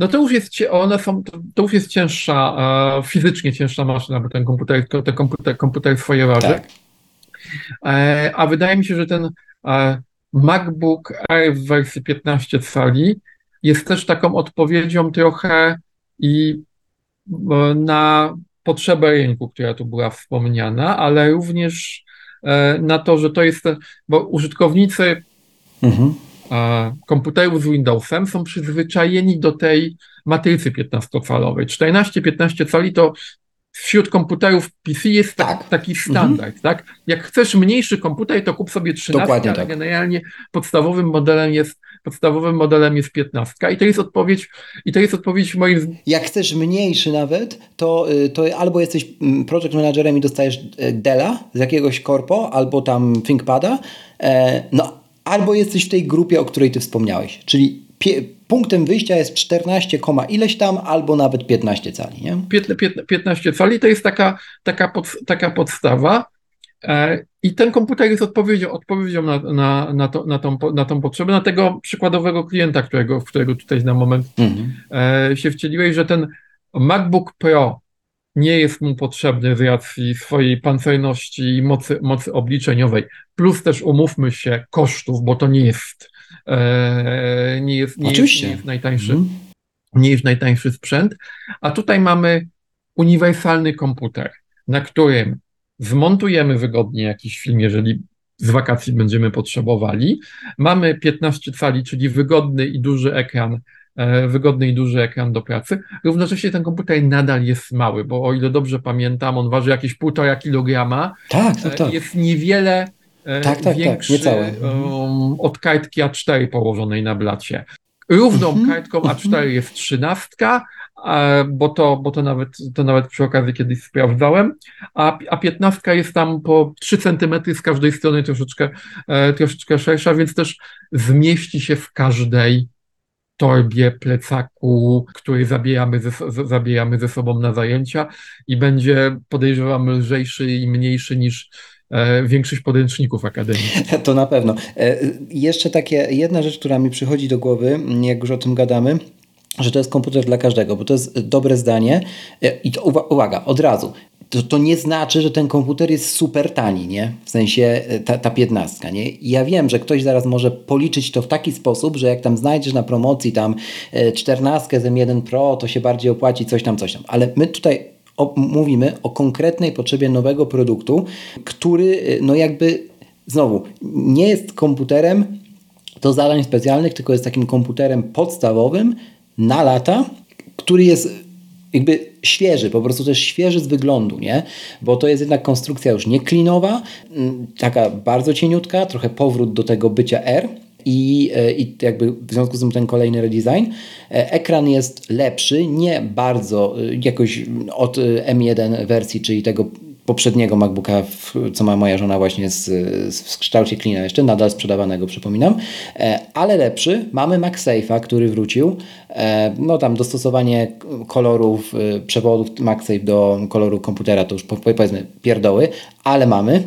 no to już jest, one są, to już jest cięższa, e, fizycznie cięższa maszyna, bo ten komputer, ten komputer, komputer swoje waży. Tak. E, a wydaje mi się, że ten e, MacBook Air w wersji 15 cali jest też taką odpowiedzią trochę i na potrzebę rynku, która tu była wspomniana, ale również na to, że to jest, bo użytkownicy mhm komputerów z Windowsem są przyzwyczajeni do tej matrycy 15-calowej. 14-15 cali to wśród komputerów PC jest tak. taki mhm. standard. Mhm. Tak? Jak chcesz mniejszy komputer, to kup sobie 13, ale tak. generalnie podstawowym modelem jest podstawowym modelem jest 15. I to jest odpowiedź, i to jest odpowiedź moim. Jak chcesz mniejszy nawet, to, y, to albo jesteś mm, project managerem i dostajesz y, Della z jakiegoś korpo, albo tam ThinkPada. E, no albo jesteś w tej grupie, o której ty wspomniałeś, czyli punktem wyjścia jest 14, ileś tam, albo nawet 15 cali, nie? 15 cali to jest taka, taka, pod, taka podstawa e, i ten komputer jest odpowiedzią, odpowiedzią na, na, na, to, na, tą, na tą potrzebę, na tego przykładowego klienta, którego, w którego tutaj na moment mhm. E, się wcieliłeś, że ten MacBook Pro nie jest mu potrzebny z racji swojej pancerności i mocy, mocy obliczeniowej, plus też umówmy się kosztów, bo to nie jest, e, nie jest, nie jest, nie jest najtańszy. Mm. Nie jest najtańszy sprzęt, a tutaj mamy uniwersalny komputer, na którym zmontujemy wygodnie jakiś film, jeżeli z wakacji będziemy potrzebowali. Mamy 15 cali, czyli wygodny i duży ekran wygodny i duży ekran do pracy. Równocześnie ten komputer nadal jest mały, bo o ile dobrze pamiętam, on waży jakieś półtora kilograma. Tak, tak, tak. Jest niewiele e, tak, tak, tak większy tak, um, od kartki A4 położonej na blacie. Równą mhm. kartką A4 mhm. jest trzynastka, bo to, bo to nawet, to nawet przy okazji kiedyś sprawdzałem, a, a 15 jest tam po 3 cm z każdej strony troszeczkę, e, troszeczkę szersza, więc też zmieści się w każdej torbie, plecaku, który zabijamy ze, zabijamy ze sobą na zajęcia i będzie, podejrzewam, lżejszy i mniejszy niż e, większość podręczników akademickich. To na pewno. E, jeszcze takie, jedna rzecz, która mi przychodzi do głowy, jak już o tym gadamy, że to jest komputer dla każdego, bo to jest dobre zdanie. E, I to uwaga, od razu. To, to nie znaczy, że ten komputer jest super tani, nie? W sensie ta, ta 15, nie? I ja wiem, że ktoś zaraz może policzyć to w taki sposób, że jak tam znajdziesz na promocji tam 14 z M1 Pro, to się bardziej opłaci coś tam, coś tam. Ale my tutaj o, mówimy o konkretnej potrzebie nowego produktu, który no jakby znowu nie jest komputerem do zadań specjalnych, tylko jest takim komputerem podstawowym na lata, który jest jakby świeży, po prostu też świeży z wyglądu, nie? Bo to jest jednak konstrukcja już nie klinowa, mm, taka bardzo cieniutka, trochę powrót do tego bycia R. I, e, I jakby w związku z tym ten kolejny redesign. E, ekran jest lepszy, nie bardzo e, jakoś od M1 wersji, czyli tego poprzedniego MacBooka, co ma moja żona właśnie z, z w kształcie klina jeszcze, nadal sprzedawanego, przypominam, e, ale lepszy. Mamy MagSafe'a, który wrócił. E, no tam dostosowanie kolorów e, przewodów MagSafe do koloru komputera to już powiedzmy pierdoły, ale mamy.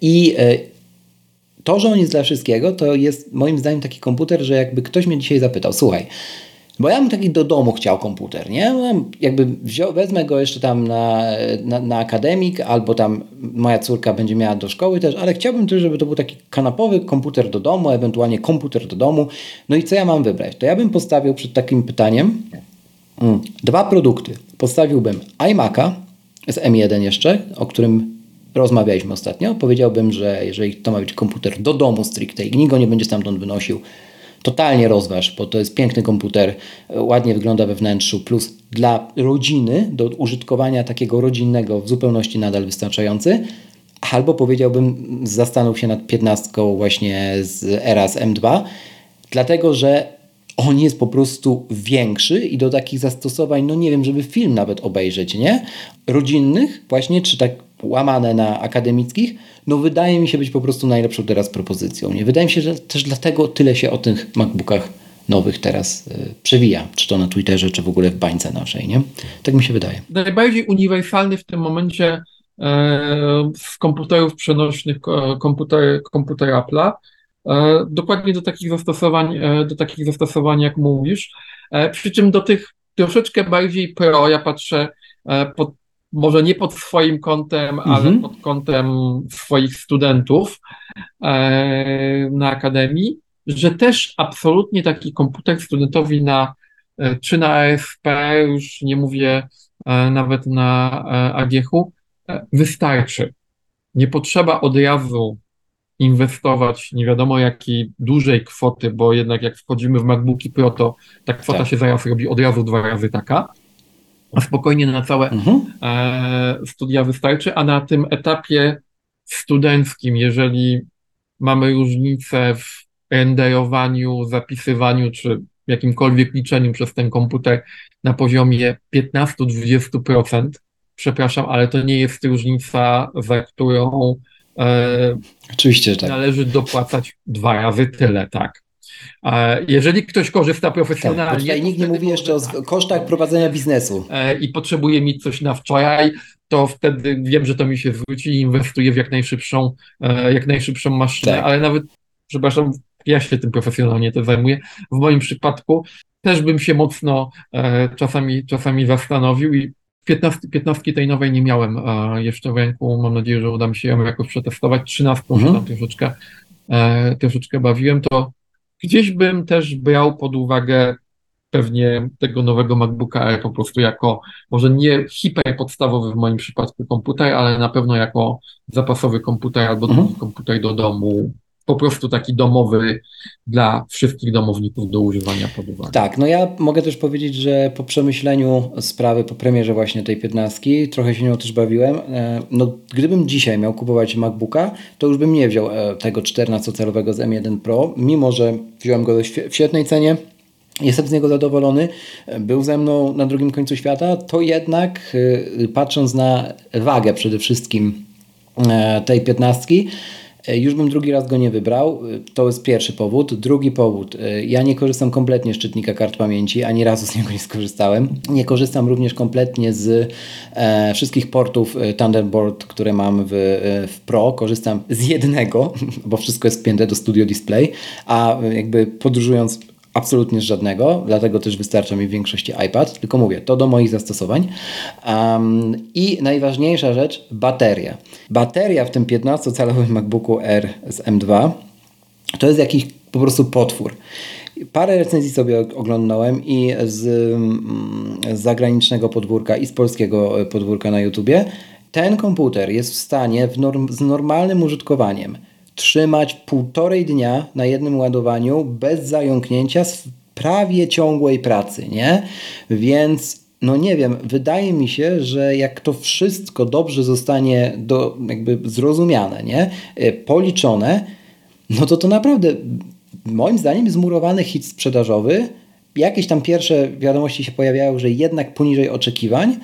I to, że on jest dla wszystkiego, to jest moim zdaniem taki komputer, że jakby ktoś mnie dzisiaj zapytał, słuchaj, bo ja bym taki do domu chciał komputer, nie? No, jakby wziął, wezmę go jeszcze tam na, na, na akademik, albo tam moja córka będzie miała do szkoły też, ale chciałbym też, żeby to był taki kanapowy komputer do domu, ewentualnie komputer do domu. No i co ja mam wybrać? To ja bym postawił przed takim pytaniem mm, dwa produkty. Postawiłbym iMac'a z M1 jeszcze, o którym rozmawialiśmy ostatnio. Powiedziałbym, że jeżeli to ma być komputer do domu stricte i nikt go nie będzie stamtąd wynosił, totalnie rozważ, bo to jest piękny komputer, ładnie wygląda we wnętrzu, plus dla rodziny, do użytkowania takiego rodzinnego w zupełności nadal wystarczający. Albo powiedziałbym, zastanów się nad 15 właśnie z Eras M2, dlatego że on jest po prostu większy i do takich zastosowań, no nie wiem, żeby film nawet obejrzeć, nie? Rodzinnych właśnie, czy tak łamane na akademickich, no wydaje mi się być po prostu najlepszą teraz propozycją. Nie wydaje mi się, że też dlatego tyle się o tych MacBookach nowych teraz y, przewija, czy to na Twitterze, czy w ogóle w bańce naszej, nie? Tak mi się wydaje. Najbardziej uniwersalny w tym momencie e, z komputerów przenośnych komputer, komputer Apple'a, e, dokładnie do takich zastosowań, e, do takich zastosowań, jak mówisz. Przy czym do tych troszeczkę bardziej pro, ja patrzę pod może nie pod swoim kątem, ale mhm. pod kątem swoich studentów e, na akademii, że też absolutnie taki komputer studentowi na e, czy na ASP, już nie mówię e, nawet na AGH-u, wystarczy. Nie potrzeba od razu inwestować nie wiadomo jakiej dużej kwoty, bo jednak jak wchodzimy w MacBooki Pro, to ta kwota tak. się zaraz robi od razu dwa razy taka spokojnie na całe mhm. e, studia wystarczy, a na tym etapie studenckim, jeżeli mamy różnicę w renderowaniu, zapisywaniu czy jakimkolwiek liczeniu przez ten komputer na poziomie 15-20%, przepraszam, ale to nie jest różnica, za którą e, Oczywiście, tak. należy dopłacać dwa razy tyle, tak. Jeżeli ktoś korzysta profesjonalnie. Tak, tutaj nikt nie mówi jeszcze o kosztach prowadzenia biznesu. E, I potrzebuje mieć coś na wczoraj, to wtedy wiem, że to mi się zwróci i inwestuję w jak najszybszą, e, jak najszybszą maszynę, tak. ale nawet, przepraszam, ja się tym profesjonalnie to zajmuję. W moim przypadku też bym się mocno e, czasami, czasami zastanowił i 15, 15 tej nowej nie miałem jeszcze w ręku. Mam nadzieję, że uda mi się ją jakoś przetestować. 13 mhm. się tam troszeczkę, troszeczkę bawiłem. To Gdzieś bym też brał pod uwagę pewnie tego nowego MacBooka Air po prostu jako, może nie hiper podstawowy w moim przypadku komputer, ale na pewno jako zapasowy komputer albo mhm. drugi komputer do domu, po prostu taki domowy dla wszystkich domowników do używania pod uwagę. Tak, no ja mogę też powiedzieć, że po przemyśleniu sprawy, po premierze właśnie tej 15, trochę się nią też bawiłem. E, no, gdybym dzisiaj miał kupować MacBooka, to już bym nie wziął e, tego 14-calowego z M1 Pro, mimo że wziąłem go w świetnej cenie. Jestem z niego zadowolony. Był ze mną na drugim końcu świata, to jednak e, patrząc na wagę przede wszystkim tej 15, E, już bym drugi raz go nie wybrał. E, to jest pierwszy powód. Drugi powód. E, ja nie korzystam kompletnie z czytnika kart pamięci, ani razu z niego nie skorzystałem. Nie korzystam również kompletnie z e, wszystkich portów Thunderbolt, które mam w, w Pro. Korzystam z jednego, bo wszystko jest spięte do Studio Display, a jakby podróżując absolutnie żadnego, dlatego też wystarcza mi w większości iPad, tylko mówię, to do moich zastosowań. Um, I najważniejsza rzecz, bateria. Bateria w tym 15-calowym MacBooku R z M2 to jest jakiś po prostu potwór. Parę recenzji sobie oglądałem i z, mm, z zagranicznego podwórka i z polskiego podwórka na YouTubie. Ten komputer jest w stanie w norm, z normalnym użytkowaniem trzymać półtorej dnia na jednym ładowaniu bez zająknięcia z prawie ciągłej pracy, nie? Więc no nie wiem, wydaje mi się, że jak to wszystko dobrze zostanie do, jakby zrozumiane, nie? E, policzone, no to to naprawdę moim zdaniem zmurowany hit sprzedażowy. Jakieś tam pierwsze wiadomości się pojawiają, że jednak poniżej oczekiwań,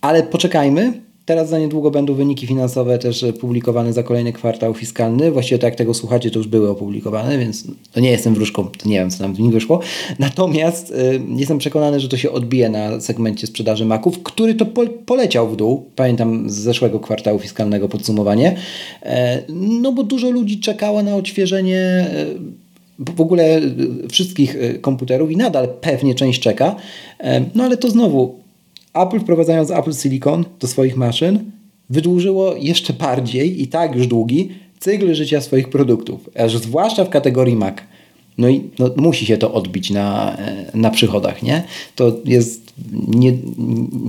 ale poczekajmy, Teraz za niedługo będą wyniki finansowe też publikowane za kolejny kwartał fiskalny. Właściwie tak jak tego słuchacie, to już były opublikowane, więc to nie jestem wróżką, to nie wiem, co tam w nich wyszło. Natomiast y, jestem przekonany, że to się odbije na segmencie sprzedaży maków, który to po, poleciał w dół. Pamiętam z zeszłego kwartału fiskalnego podsumowanie. E, no bo dużo ludzi czekało na odświeżenie e, w ogóle e, wszystkich e, komputerów i nadal pewnie część czeka. E, no ale to znowu Apple wprowadzając Apple Silicon do swoich maszyn wydłużyło jeszcze bardziej i tak już długi cykl życia swoich produktów, aż zwłaszcza w kategorii Mac. No i no, musi się to odbić na, na przychodach, nie? To jest nie,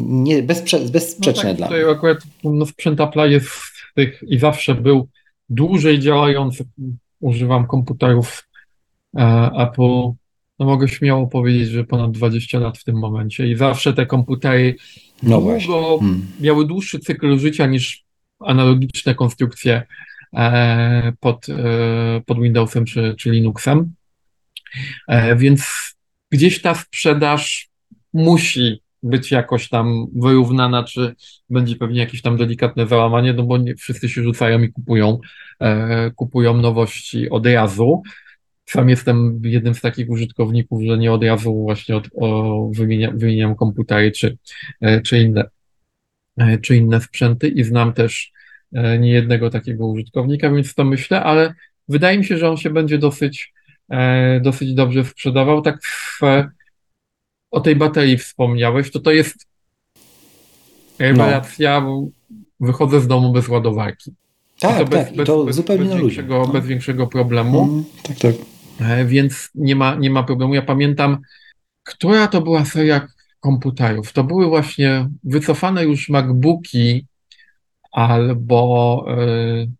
nie, bezprze, bezsprzeczne no tak, dla mnie. Akurat no, sprzęt Apple jest z tych i zawsze był dłużej działający. Używam komputerów e, Apple no mogę śmiało powiedzieć, że ponad 20 lat w tym momencie i zawsze te komputery no długo, hmm. miały dłuższy cykl życia niż analogiczne konstrukcje e, pod, e, pod Windowsem czy, czy Linuxem. E, więc gdzieś ta sprzedaż musi być jakoś tam wyrównana, czy będzie pewnie jakieś tam delikatne załamanie, no bo nie wszyscy się rzucają i kupują, kupują nowości od razu. Sam jestem jednym z takich użytkowników, że nie od razu właśnie od, o, wymieniam, wymieniam komputery czy, e, czy, inne, e, czy inne sprzęty i znam też e, nie jednego takiego użytkownika, więc to myślę, ale wydaje mi się, że on się będzie dosyć, dosyć dobrze sprzedawał. Tak w, o tej baterii wspomniałeś, to to jest rewelacja, no. wychodzę z domu bez ładowarki. Tak, to bez, tak, bez, to bez, zupełnie bez, większego, no. bez większego problemu. Mm, tak, tak. E, więc nie ma, nie ma problemu. Ja pamiętam, która to była seria komputerów. To były właśnie wycofane już MacBooki albo, yy,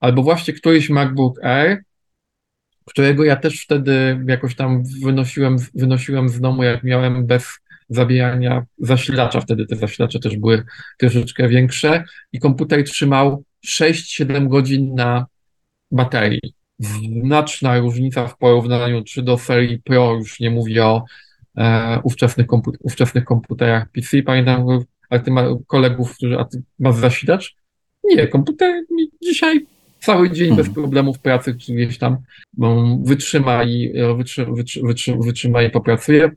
albo właśnie któryś MacBook Air, którego ja też wtedy jakoś tam wynosiłem, wynosiłem z domu, jak miałem bez zabijania zasilacza. Wtedy te zasilacze też były troszeczkę większe i komputer trzymał 6-7 godzin na baterii znaczna różnica w porównaniu czy do serii Pro, już nie mówię o e, ówczesnych, komput ówczesnych komputerach PC. Pamiętam, ale ty ma kolegów, którzy, a ty masz zasilacz? Nie, komputer mi dzisiaj cały dzień bez mhm. problemów pracy, czy gdzieś tam um, wytrzyma i, wytrzy, wytrzy, wytrzy, wytrzyma i popracuje.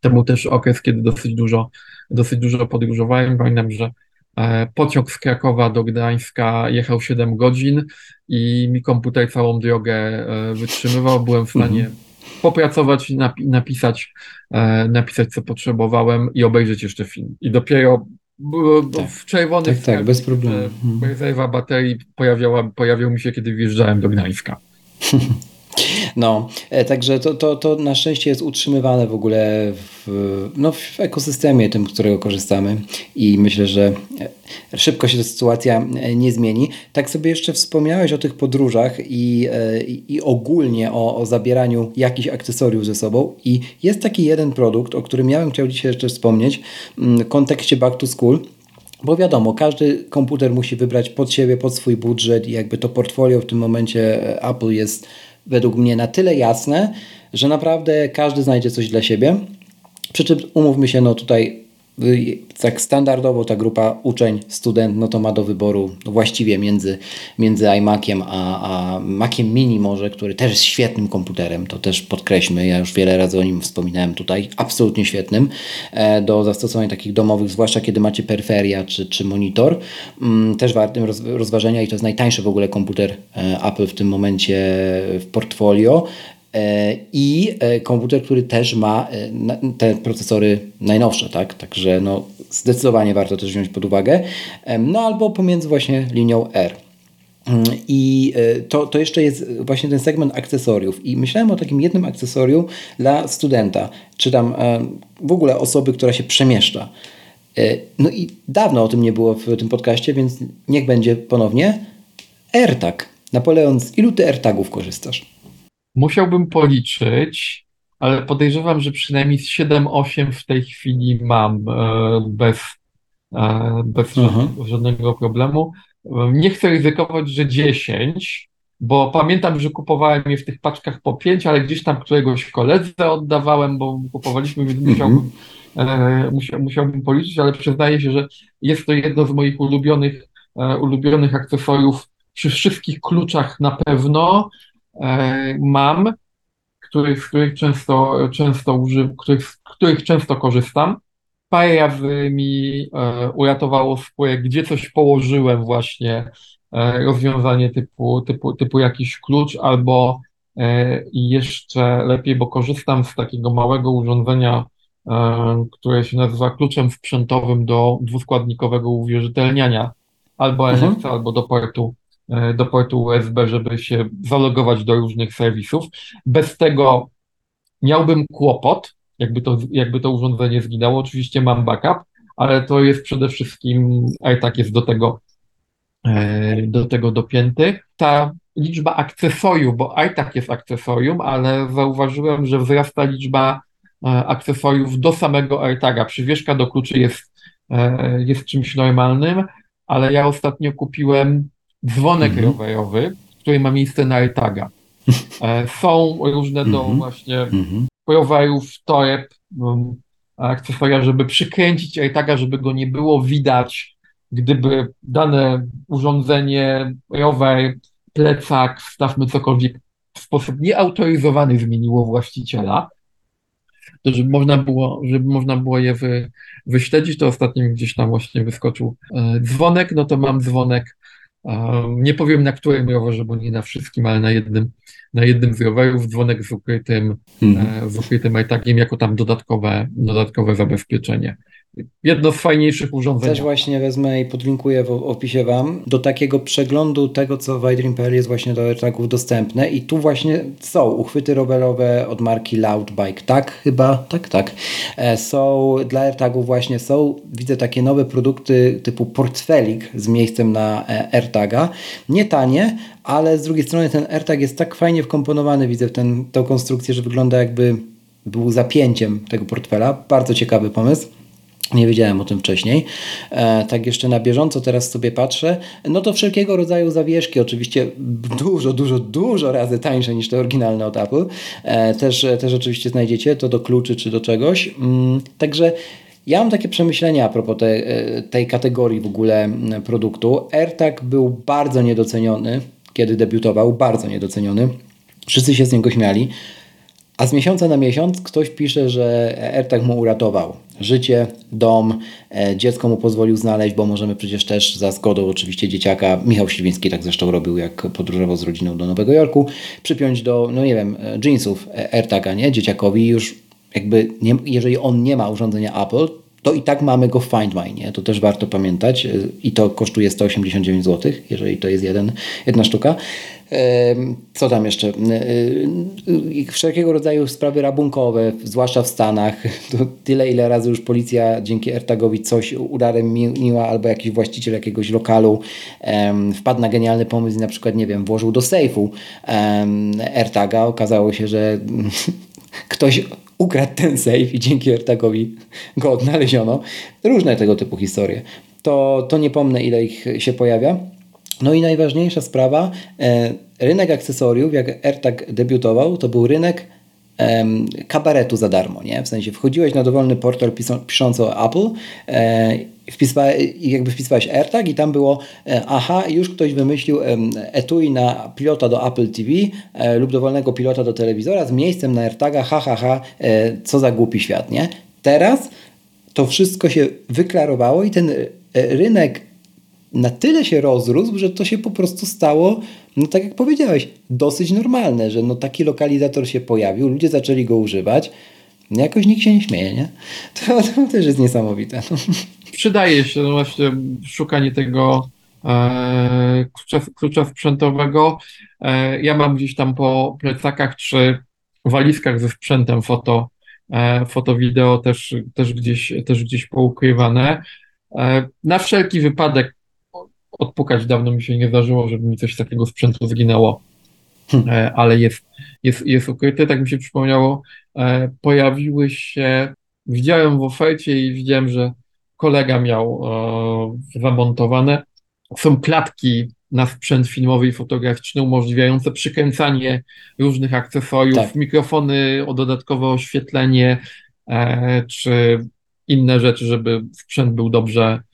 To był też okres, kiedy dosyć dużo, dosyć dużo podróżowałem. Pamiętam, że pociąg z Krakowa do Gdańska jechał 7 godzin i mi komputer całą drogę e, wytrzymywał. Byłem w stanie mhm. popracować, napisać, e, napisać co potrzebowałem i obejrzeć jeszcze film. I dopiero tak. w czerwonych tak, tak, bez problemu. rezerwa baterii pojawiała, pojawił mi się, kiedy wjeżdżałem do Gdańska. No, e, także to, to, to na szczęście jest utrzymywane w ogóle w, no, w ekosystemie tym, którego korzystamy i myślę, że e, szybko się ta sytuacja e, nie zmieni. Tak sobie jeszcze wspomniałeś o tych podróżach i, i, ogólnie o, o zabieraniu jakichś akcesoriów ze sobą i jest taki jeden produkt, o którym miałem chciał dzisiaj jeszcze wspomnieć mm, w kontekście back to school. Bo wiadomo, każdy komputer musi wybrać pod siebie, pod swój budżet i jakby to portfolio w tym momencie Apple jest według mnie na tyle jasne, że naprawdę każdy znajdzie coś dla siebie. Przy czym umówmy się, no tutaj tak standardowo ta grupa uczeń, student, no to ma do wyboru właściwie między, między iMaciem a, a Maciem Mini może, który też jest świetnym komputerem, to też podkreślmy, ja już wiele razy o nim wspominałem tutaj, absolutnie świetnym e, do zastosowań takich domowych, zwłaszcza kiedy macie peryferia czy, czy monitor, mm, też wartym rozważenia i to jest najtańszy w ogóle komputer e, Apple w tym momencie w portfolio i komputer, który też ma te procesory najnowsze, tak? Także no, zdecydowanie warto też wziąć pod uwagę. No albo pomiędzy właśnie linią R. Mm, I e, to, to jeszcze jest właśnie ten segment akcesoriów. I myślałem o takim jednym akcesorium dla studenta, czy tam e, w ogóle osoby, która się przemieszcza. E, no i dawno o tym nie było w tym podcaście, więc niech będzie ponownie. AirTag. Napoleon, z ilu ty AirTagów korzystasz? Musiałbym policzyć, ale podejrzewam, że przynajmniej 7-8 w tej chwili mam bez, bez mhm. żadnego problemu. Nie chcę ryzykować, że 10, bo pamiętam, że kupowałem je w tych paczkach po 5, ale gdzieś tam któregoś koledze oddawałem, bo kupowaliśmy, więc mhm. musiałbym, e, musiał, musiałbym policzyć, ale przyznaję się, że jest to jedno z moich ulubionych, e, ulubionych akcesoriów. Przy wszystkich kluczach na pewno e, mam, których, których często, często używam, których, których często korzystam parę razy mi e, uratowało spółek, gdzie coś położyłem właśnie, e, rozwiązanie typu, typu, typu jakiś klucz, albo e, jeszcze lepiej, bo korzystam z takiego małego urządzenia, które się nazywa kluczem sprzętowym do dwuskładnikowego uwierzytelniania, albo NFC, mhm. albo do portu, do portu USB, żeby się zalogować do różnych serwisów. Bez tego miałbym kłopot, jakby to, jakby to urządzenie zginęło. Oczywiście mam backup, ale to jest przede wszystkim, a tak jest do tego, e, do tego dopięty. Ta liczba akcesoriów, bo tak jest akcesorium, ale zauważyłem, że wzrasta liczba e, akcesoriów do samego AirTaga. Przywieszka do kluczy jest, e, jest czymś normalnym, ale ja ostatnio kupiłem dzwonek mhm. rowerowy, który ma miejsce na AirTaga. Są różne do mhm. właśnie mhm rowerów, toreb, um, akcesoria, żeby przykręcić AirTaga, żeby go nie było widać, gdyby dane urządzenie, rower, plecak, stawmy cokolwiek, w sposób nieautoryzowany zmieniło właściciela, to żeby można było, żeby można było je wy, wyśledzić, to ostatnio gdzieś tam właśnie wyskoczył e, dzwonek, no to mam dzwonek nie powiem na którym rowerze, bo nie na wszystkim, ale na jednym, na jednym z rowerów dzwonek z ukrytym, mm. z ukrytym iTagiem jako tam dodatkowe, dodatkowe zabezpieczenie jedno z fajniejszych urządzeń. Też właśnie wezmę i podlinkuję w opisie Wam do takiego przeglądu tego, co w iDream.pl jest właśnie do AirTagów dostępne i tu właśnie są uchwyty rowerowe od marki Loudbike, tak chyba, tak, tak. E, są dla AirTagów właśnie są, widzę takie nowe produkty typu portfelik z miejscem na e, AirTaga, nie tanie, ale z drugiej strony ten AirTag jest tak fajnie wkomponowany, widzę ten, tę konstrukcję, że wygląda jakby był zapięciem tego portfela. Bardzo ciekawy pomysł. Nie wiedziałem o tym wcześniej. E, tak jeszcze na bieżąco teraz sobie patrzę. No to wszelkiego rodzaju zawieszki, oczywiście dużo, dużo, dużo razy tańsze niż te oryginalne od Apple. E, też, też oczywiście znajdziecie to do kluczy czy do czegoś. Mm, także ja mam takie przemyślenia a propos te, e, tej kategorii w ogóle produktu. AirTag był bardzo niedoceniony, kiedy debiutował, bardzo niedoceniony. Wszyscy się z niego śmiali. A z miesiąca na miesiąc ktoś pisze, że AirTag mu uratował życie, dom, e, dziecko mu pozwolił znaleźć, bo możemy przecież też za zgodą oczywiście dzieciaka, Michał Śliwiński tak zresztą robił, jak podróżował z rodziną do Nowego Jorku, przypiąć do, no nie wiem, e, jeansów AirTaga, nie, dzieciakowi już jakby, nie, jeżeli on nie ma urządzenia Apple, to i tak mamy go w Find My, nie? To też warto pamiętać e, i to kosztuje 189 zł, jeżeli to jest jeden, jedna sztuka. Co tam jeszcze? Wszelkiego rodzaju sprawy rabunkowe, zwłaszcza w Stanach. To tyle, ile razy już policja dzięki AirTagowi coś udaremniła, albo jakiś właściciel jakiegoś lokalu wpadł na genialny pomysł i na przykład, nie wiem, włożył do sejfu AirTaga. Okazało się, że ktoś ukradł ten safe i dzięki AirTagowi go odnaleziono. Różne tego typu historie. To, to nie pomnę, ile ich się pojawia. No i najważniejsza sprawa, e, rynek akcesoriów, jak AirTag debiutował, to był rynek kabaretu za darmo, nie? W sensie wchodziłeś na dowolny portal piszący o Apple e, i jakby wpisywałeś AirTag i tam było e, aha, już ktoś wymyślił etui na pilota do Apple TV lub dowolnego pilota do telewizora z miejscem na AirTaga, ha, ha, ha, co za głupi świat, nie? Teraz to wszystko się wyklarowało i ten rynek na tyle się rozrósł, że to się po prostu stało, no tak jak powiedziałeś, dosyć normalne, że no taki lokalizator się pojawił, ludzie zaczęli go używać, no jakoś nikt się nie śmieje, nie? To, to też jest niesamowite. Przydaje się no właśnie szukanie tego e, klucza, klucza sprzętowego. E, ja mam gdzieś tam po plecakach czy walizkach ze sprzętem foto, e, foto wideo też, też, gdzieś, też gdzieś poukrywane. E, na wszelki wypadek odpukać dawno mi się nie zdarzyło, żeby mi coś takiego sprzętu zginęło, hmm. E, ale jest, jest, jest ukryte. Tak mi się przypomniało, pojawiły się, widziałem w ofercie i widziałem, że kolega miał zamontowane. Są klatki na sprzęt filmowy i fotograficzny umożliwiające przykręcanie różnych akcesoriów, tak. mikrofony o dodatkowe oświetlenie, czy inne rzeczy, żeby sprzęt był dobrze, e,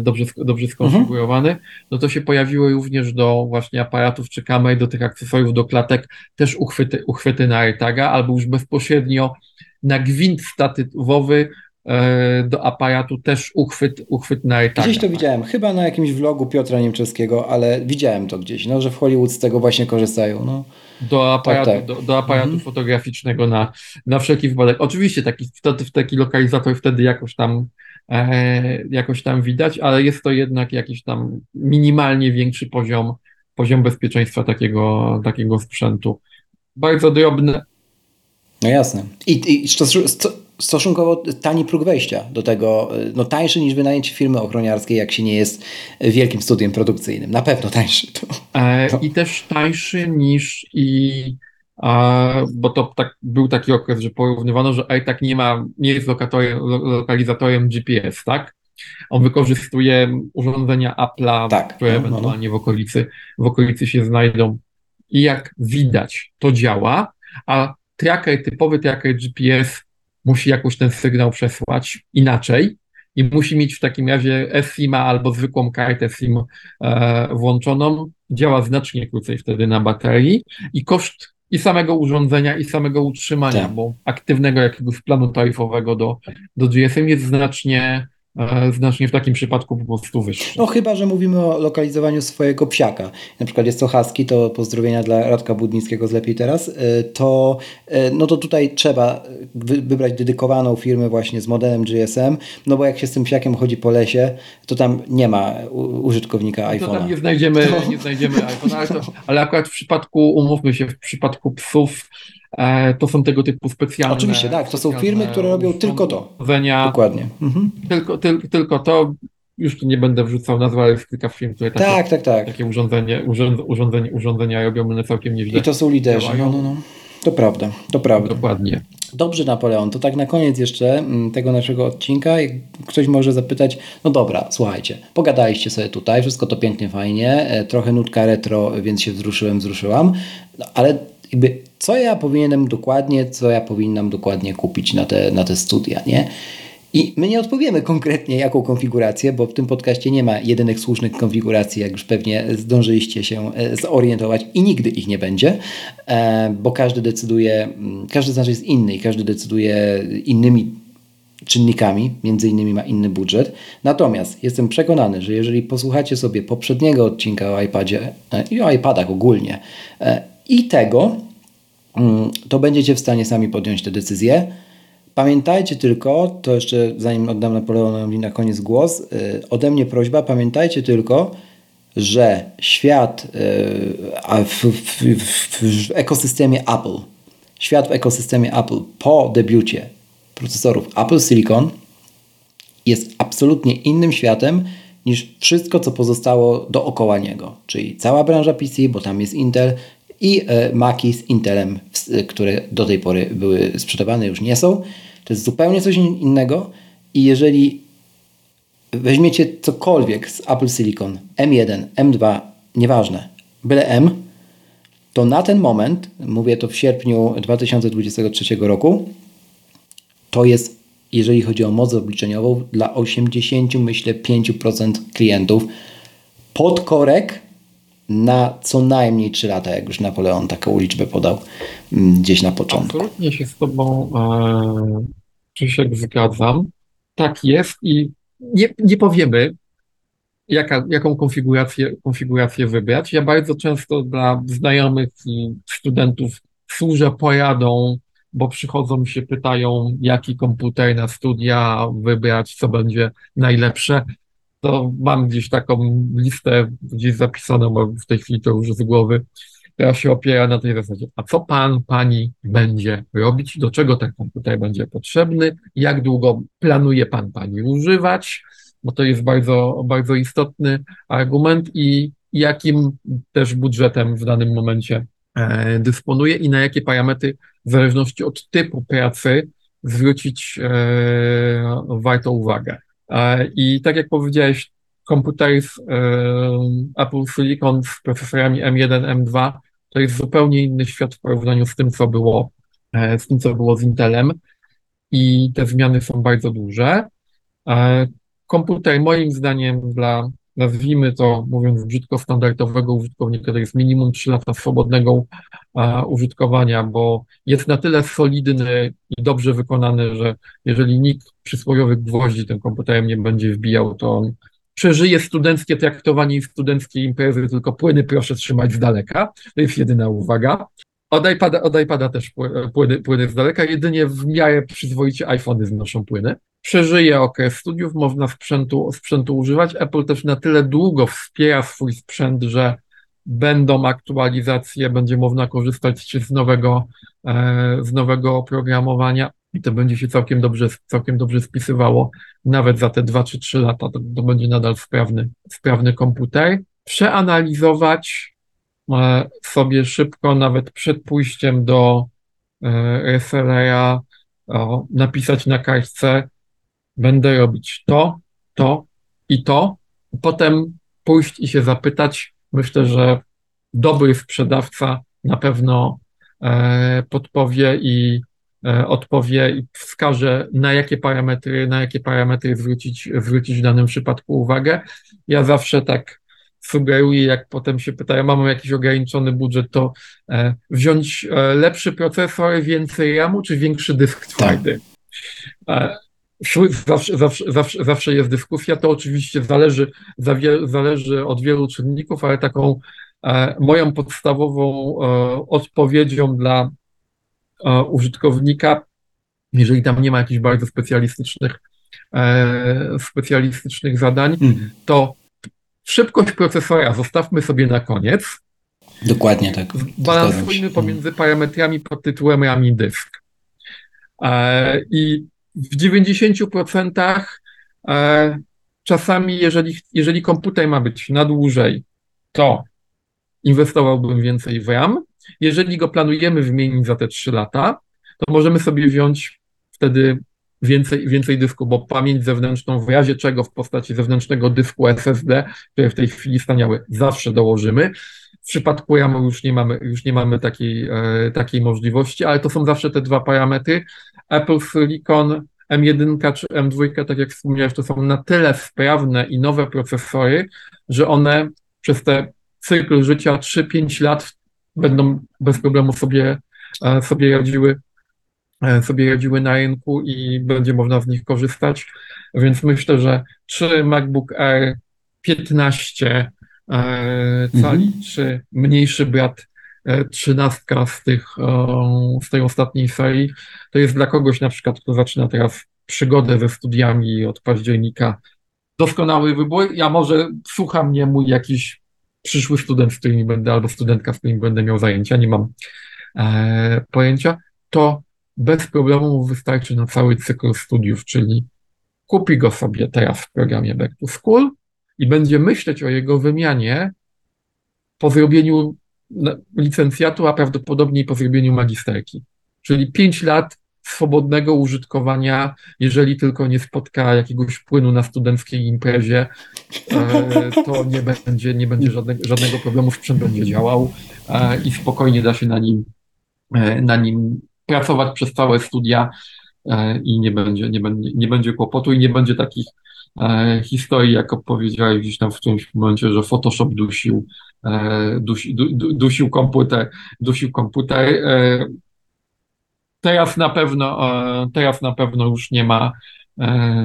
dobrze, dobrze skonfigurowany, mhm. no to się pojawiły również do właśnie aparatów czy kamer, do tych akcesoriów, do klatek też uchwyty, uchwyty na AirTaga, albo już bezpośrednio na gwint statywowy e, do aparatu też uchwyt, uchwyt na AirTaga. Gdzieś to widziałem, chyba na jakimś vlogu Piotra Niemczewskiego, ale widziałem to gdzieś, no, że w Hollywood z tego właśnie korzystają. No do aparatu, tak, tak. Do, do, aparatu mhm. fotograficznego na, na wszelki wypadek. Oczywiście taki, taki lokalizator wtedy jakoś tam, e, jakoś tam widać, ale jest to jednak jakiś tam minimalnie większy poziom, poziom bezpieczeństwa takiego, takiego sprzętu. Bardzo drobne. No jasne. I, i stosunkowo tani próg wejścia do tego, no tańszy niż wynajęcie firmy ochroniarskiej, jak się nie jest wielkim studiem produkcyjnym. Na pewno tańszy. To, e, I też tańszy niż i bo to tak, był taki okres, że porównywano, że tak nie ma, nie jest lokalizatorem GPS, tak? On wykorzystuje urządzenia Apple'a, tak, które no, no, no. ewentualnie w okolicy, w okolicy się znajdą. I jak widać, to działa, a tracker, typowy tracker GPS musi jakoś ten sygnał przesłać inaczej i musi mieć w takim razie SIM-a albo zwykłą kartę SIM e, włączoną. Działa znacznie krócej wtedy na baterii i koszt i samego urządzenia, i samego utrzymania, tak. bo aktywnego jakiegoś planu taryfowego do, do GSM jest znacznie znacznie w takim przypadku po prostu wyższy. No chyba, że mówimy o lokalizowaniu swojego psiaka. Na przykład jest to husky, to pozdrowienia dla Radka Budnickiego z Lepiej Teraz. E, to, e, no to tutaj trzeba wybrać dedykowaną firmę właśnie z modelem GSM, no bo jak się z tym psiakiem chodzi po lesie, to tam nie ma użytkownika iPhone'a. To tam nie znajdziemy, to... nie znajdziemy iPhone'a, ale, to, ale akurat w przypadku, umówmy się, w przypadku psów E, to są tego typu specjalne. Oczywiście, tak. To są firmy, które robią tylko to. Dokładnie. Mhm. Tylko, ty, tylko to. Już tu nie będę wrzucał nazwy, ale jest kilka firm, które takie, tak, tak, tak. takie urządzenie, urządzenie, urządzenia robią, one całkiem nieźle. I to są liderzy. No, no, no. To prawda, to prawda. Dokładnie. Dobrze, Napoleon, to tak na koniec jeszcze mm, tego naszego odcinka. Ktoś może zapytać, no dobra, słuchajcie, pogadaliście sobie tutaj, wszystko to pięknie, fajnie, e, trochę nutka retro, więc się wzruszyłem, wzruszyłam, no, ale jakby co ja powinienem dokładnie, co ja powinnam dokładnie kupić na te, na te studia, nie? I my nie odpowiemy konkretnie, jaką konfigurację, bo w tym podcaście nie ma jedynych słusznych konfiguracji, jak już pewnie zdążyliście się e, zorientować i nigdy ich nie będzie, e, bo każdy decyduje, mm, każdy z nas jest inny i każdy decyduje innymi czynnikami, między innymi ma inny budżet. Natomiast jestem przekonany, że jeżeli posłuchacie sobie poprzedniego odcinka o iPadzie e, i o iPadach ogólnie i tego, mm, to będziecie w stanie sami podjąć te decyzje. Pamiętajcie tylko, to jeszcze zanim oddam Napoleonowi na koniec głos, y, ode mnie prośba, pamiętajcie tylko, że świat y, w, w, w, w ekosystemie Apple, świat w ekosystemie Apple po debiucie procesorów Apple Silicon jest absolutnie innym światem niż wszystko, co pozostało dookoła niego. Czyli cała branża PC, bo tam jest Intel, i e, Maki z Intelem, które do tej pory były sprzedawane, już nie są. To jest zupełnie coś innego i jeżeli weźmiecie cokolwiek z Apple Silicon, M1, M2, nieważne, byle M, to na ten moment, mówię to w sierpniu 2023 roku, to jest, jeżeli chodzi o moc obliczeniową, dla 80, myślę, 5% klientów podkorek na co najmniej 3 lata, jak już Napoleon taką liczbę podał mm, gdzieś na początku. Absolutnie się z Tobą e, Krzysiek zgadzam. Tak jest i nie, nie powiemy, jaka, jaką konfigurację, konfigurację wybrać. Ja bardzo często dla znajomych i studentów służę poradą, bo przychodzą się, pytają, jaki komputer na studia wybrać, co będzie najlepsze. To mam gdzieś taką listę gdzieś zapisaną, bo w tej chwili to już z głowy, która się opiera na tej zasadzie. A co pan, pani będzie robić? Do czego ten komputer będzie potrzebny? Jak długo planuje pan, pani używać? Bo to jest bardzo, bardzo istotny argument i jakim też budżetem w danym momencie e, dysponuje i na jakie parametry w zależności od typu pracy zwrócić e, warto uwagę. E, I tak jak powiedziałeś, komputery z Apple Silicon z procesorami M1, M2 to jest zupełnie inny świat w porównaniu z tym, co było, e, z tym, co było z Intelem i te zmiany są bardzo duże. E, komputer moim zdaniem dla, nazwijmy to, mówiąc brzydko, standardowego użytkownika, to jest minimum 3 lata swobodnego e, użytkowania, bo jest na tyle solidny i dobrze wykonany, że jeżeli nikt przysłowiowych gwoździ tym komputerem nie będzie wbijał, to on przeżyje studenckie traktowanie i studenckie imprezy, tylko płyny proszę trzymać z daleka. To jest jedyna uwaga. Od iPada, od iPada też płyny, płyny z daleka, jedynie w miarę przyzwoicie iPhony znoszą płyny. Przeżyje okres studiów, można sprzętu, sprzętu używać. Apple też na tyle długo wspiera swój sprzęt, że będą aktualizacje, będzie można korzystać z nowego, e, z nowego oprogramowania i to będzie się całkiem dobrze, całkiem dobrze spisywało. Nawet za te 2 czy 3 lata to, to będzie nadal sprawny, sprawny komputer. Przeanalizować sobie szybko, nawet przed pójściem do e, resellera, napisać na kartce, będę robić to, to i to. Potem pójść i się zapytać. Myślę, że dobry sprzedawca na pewno e, podpowie i E, odpowie i wskaże, na jakie parametry, na jakie parametry zwrócić, zwrócić w danym przypadku uwagę. Ja zawsze tak sugeruję, jak potem się pytają, mam jakiś ograniczony budżet, to e, wziąć e, lepszy procesor, więcej RAMu, czy większy dysk twardy. Tak. Zawsze, zawsze, zawsze, zawsze jest dyskusja, to oczywiście zależy, zależy od wielu czynników, ale taką moją podstawową odpowiedzią dla użytkownika, jeżeli tam nie ma jakichś bardzo specjalistycznych, e, specjalistycznych zadań, mhm. to szybkość procesora zostawmy sobie na koniec. Dokładnie tak. Balansujmy pomiędzy parametrami pod tytułem RAM i dysk. E, I w 90% e, czasami, jeżeli, jeżeli komputer ma być na dłużej, to inwestowałbym więcej w RAM, jeżeli go planujemy wymienić za te 3 lata, to możemy sobie wziąć wtedy więcej, więcej dysku, bo pamięć zewnętrzną w razie czego w postaci zewnętrznego dysku SSD, które w tej chwili staniały, zawsze dołożymy. W przypadku RAM już nie mamy, już nie mamy takiej, e, takiej możliwości, ale to są zawsze te dwa parametry. Apple Silicon M1 czy M2, tak jak wspomniałeś, to są na tyle sprawne i nowe procesory, że one przez te cykl życia 3-5 lat będą bez problemu sobie, e, sobie radziły sobie radziły na rynku i będzie można z nich korzystać. Więc myślę, że czy MacBook Air 15 e, cali, mhm. czy mniejszy brat 13 z, tych, z tej ostatniej serii, to jest dla kogoś na przykład, kto zaczyna teraz przygodę ze studiami od października doskonały wybór. Ja może słucha mnie mój jakiś przyszły student, z którymi będę, albo studentka, z którymi będę miał zajęcia, nie mam e, pojęcia, to bez problemu wystarczy na cały cykl studiów, czyli kupi go sobie teraz w programie Back to School i będzie myśleć o jego wymianie po zrobieniu licencjatu, a prawdopodobnie po zrobieniu magisterki. Czyli 5 lat swobodnego użytkowania, jeżeli tylko nie spotka jakiegoś płynu na studenckiej imprezie, e, to nie będzie, nie będzie żadnego, żadnego problemu, sprzęt będzie działał e, i spokojnie da się na nim, e, na nim pracować przez całe studia i nie będzie, nie będzie, nie będzie kłopotu i nie będzie takich historii, jak opowiedziałeś gdzieś tam w którymś momencie, że Photoshop dusił, dusi, du, dusił komputer, dusił komputer. Teraz na pewno, e, teraz na pewno już nie ma, e,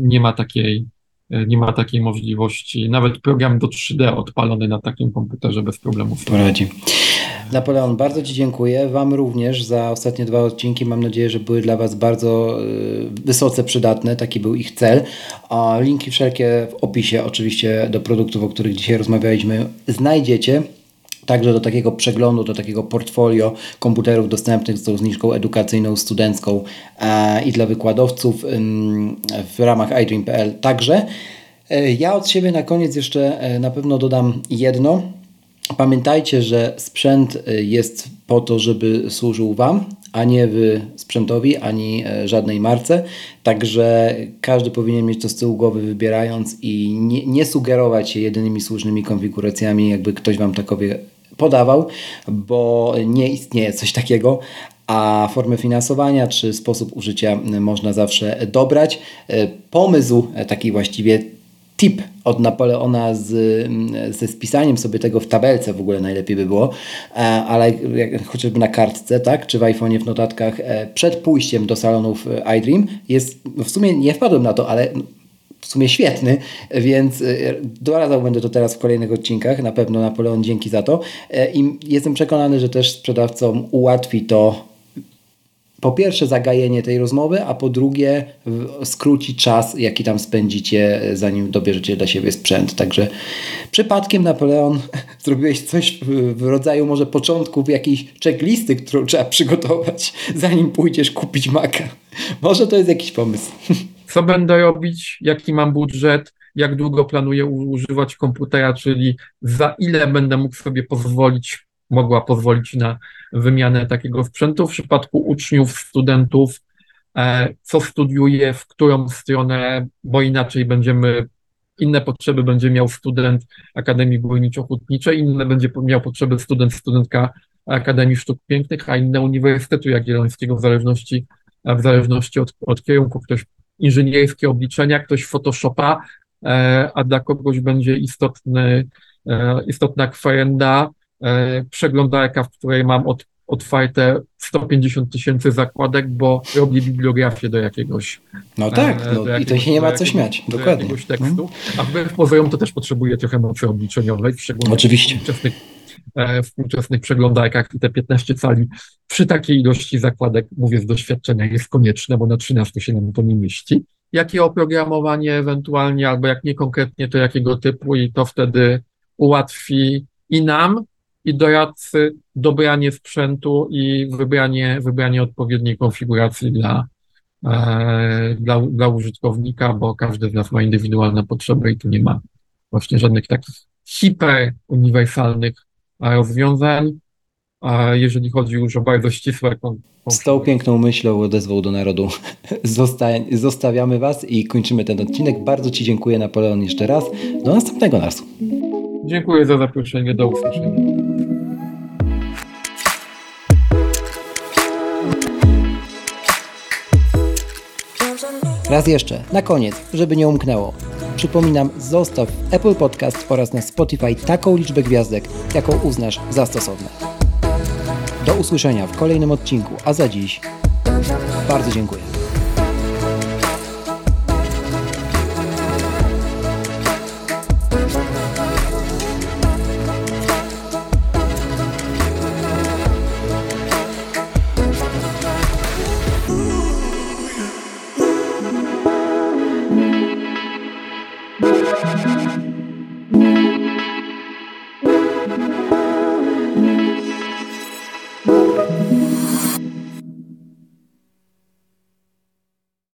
nie ma takiej, nie ma takiej możliwości. Nawet program do 3D odpalony na takim komputerze bez problemu. Poradzi. Napoleon, bardzo Ci dziękuję. Wam również za ostatnie dwa odcinki. Mam nadzieję, że były dla Was bardzo y, wysoce przydatne. Taki był ich cel. A linki wszelkie w opisie, oczywiście, do produktów, o których dzisiaj rozmawialiśmy, znajdziecie. Także do takiego przeglądu, do takiego portfolio komputerów dostępnych z tą zniżką edukacyjną, studencką e, i dla wykładowców w ramach iDream.pl także. E, ja od siebie na koniec jeszcze e, na pewno dodam jedno. Pamiętajcie, że sprzęt jest po to, żeby służył Wam, a nie Wy sprzętowi, ani żadnej marce. Także każdy powinien mieć to z tyłu głowy wybierając i nie, nie sugerować się jedynymi słusznymi konfiguracjami, jakby ktoś Wam takowe podawał, bo nie istnieje coś takiego, a formę finansowania czy sposób użycia można zawsze dobrać. Pomysł, taki właściwie tip od Napoleona z, ze spisaniem sobie tego w tabelce w ogóle najlepiej by było, ale chociażby na kartce, tak, czy w iPhone'ie w notatkach e, przed pójściem do salonów e, iDream jest, w sumie nie wpadłem na to, ale w sumie świetny, więc y, doradzał będę to teraz w kolejnych odcinkach. Na pewno Napoleon dzięki za to. E, I jestem przekonany, że też sprzedawcom ułatwi to po pierwsze zagajenie tej rozmowy, a po drugie skróci czas, jaki tam spędzicie, e, zanim dobierzecie dla siebie sprzęt. Także przypadkiem Napoleon zrobiłeś coś w rodzaju może początków jakiejś checklisty, którą trzeba przygotować, zanim pójdziesz kupić Maca. Może to jest jakiś pomysł. co będę robić, jaki mam budżet, jak długo planuję używać komputera, czyli za ile będę mógł sobie pozwolić, mogła pozwolić na wymianę takiego sprzętu. W przypadku uczniów, studentów, e, co studiuję, w którą stronę, bo inaczej będziemy, inne potrzeby będzie miał student Akademii Górniczo-Hutniczej, inne będzie miał potrzeby student, studentka Akademii Sztuk Pięknych, a inne Uniwersytetu Jagiellońskiego w zależności, w zależności od, od kierunku. Ktoś inżynierskie obliczenia, ktoś Photoshopa, e, a dla kogoś będzie istotny, e, istotna kwerenda, e, przeglądarka, w której mam od, otwarte 150 tysięcy zakładek, bo robię bibliografię do jakiegoś. No tak, no, jakiegoś, i to się nie ma co śmiać, dokładnie. jakiegoś tekstu, a wbrew pozorom to też potrzebuje trochę mocy obliczeniowej, w szczególności Oczywiście. w współczesnych przeglądarkach i te 15 cali przy takiej ilości zakładek, mówię z doświadczenia, jest konieczne, bo na 13 się nam to nie mieści. Jakie oprogramowanie ewentualnie, albo jak nie konkretnie, to jakiego typu i to wtedy ułatwi i nam, i doradcy dobranie sprzętu i wybranie, wybranie odpowiedniej konfiguracji dla, e, dla, dla użytkownika, bo każdy z nas ma indywidualne potrzeby i tu nie ma właśnie żadnych takich hiper uniwersalnych rozwiązań. A jeżeli chodzi już o bardzo ścisłe. Z tą piękną myślą odezwał do narodu. Zosta zostawiamy Was i kończymy ten odcinek. Bardzo Ci dziękuję, Napoleon, jeszcze raz. Do następnego razu. Dziękuję za zaproszenie. Do usłyszenia. Raz jeszcze, na koniec, żeby nie umknęło. Przypominam, zostaw w Apple Podcast oraz na Spotify taką liczbę gwiazdek, jaką uznasz za stosowne. Do usłyszenia w kolejnym odcinku, a za dziś bardzo dziękuję.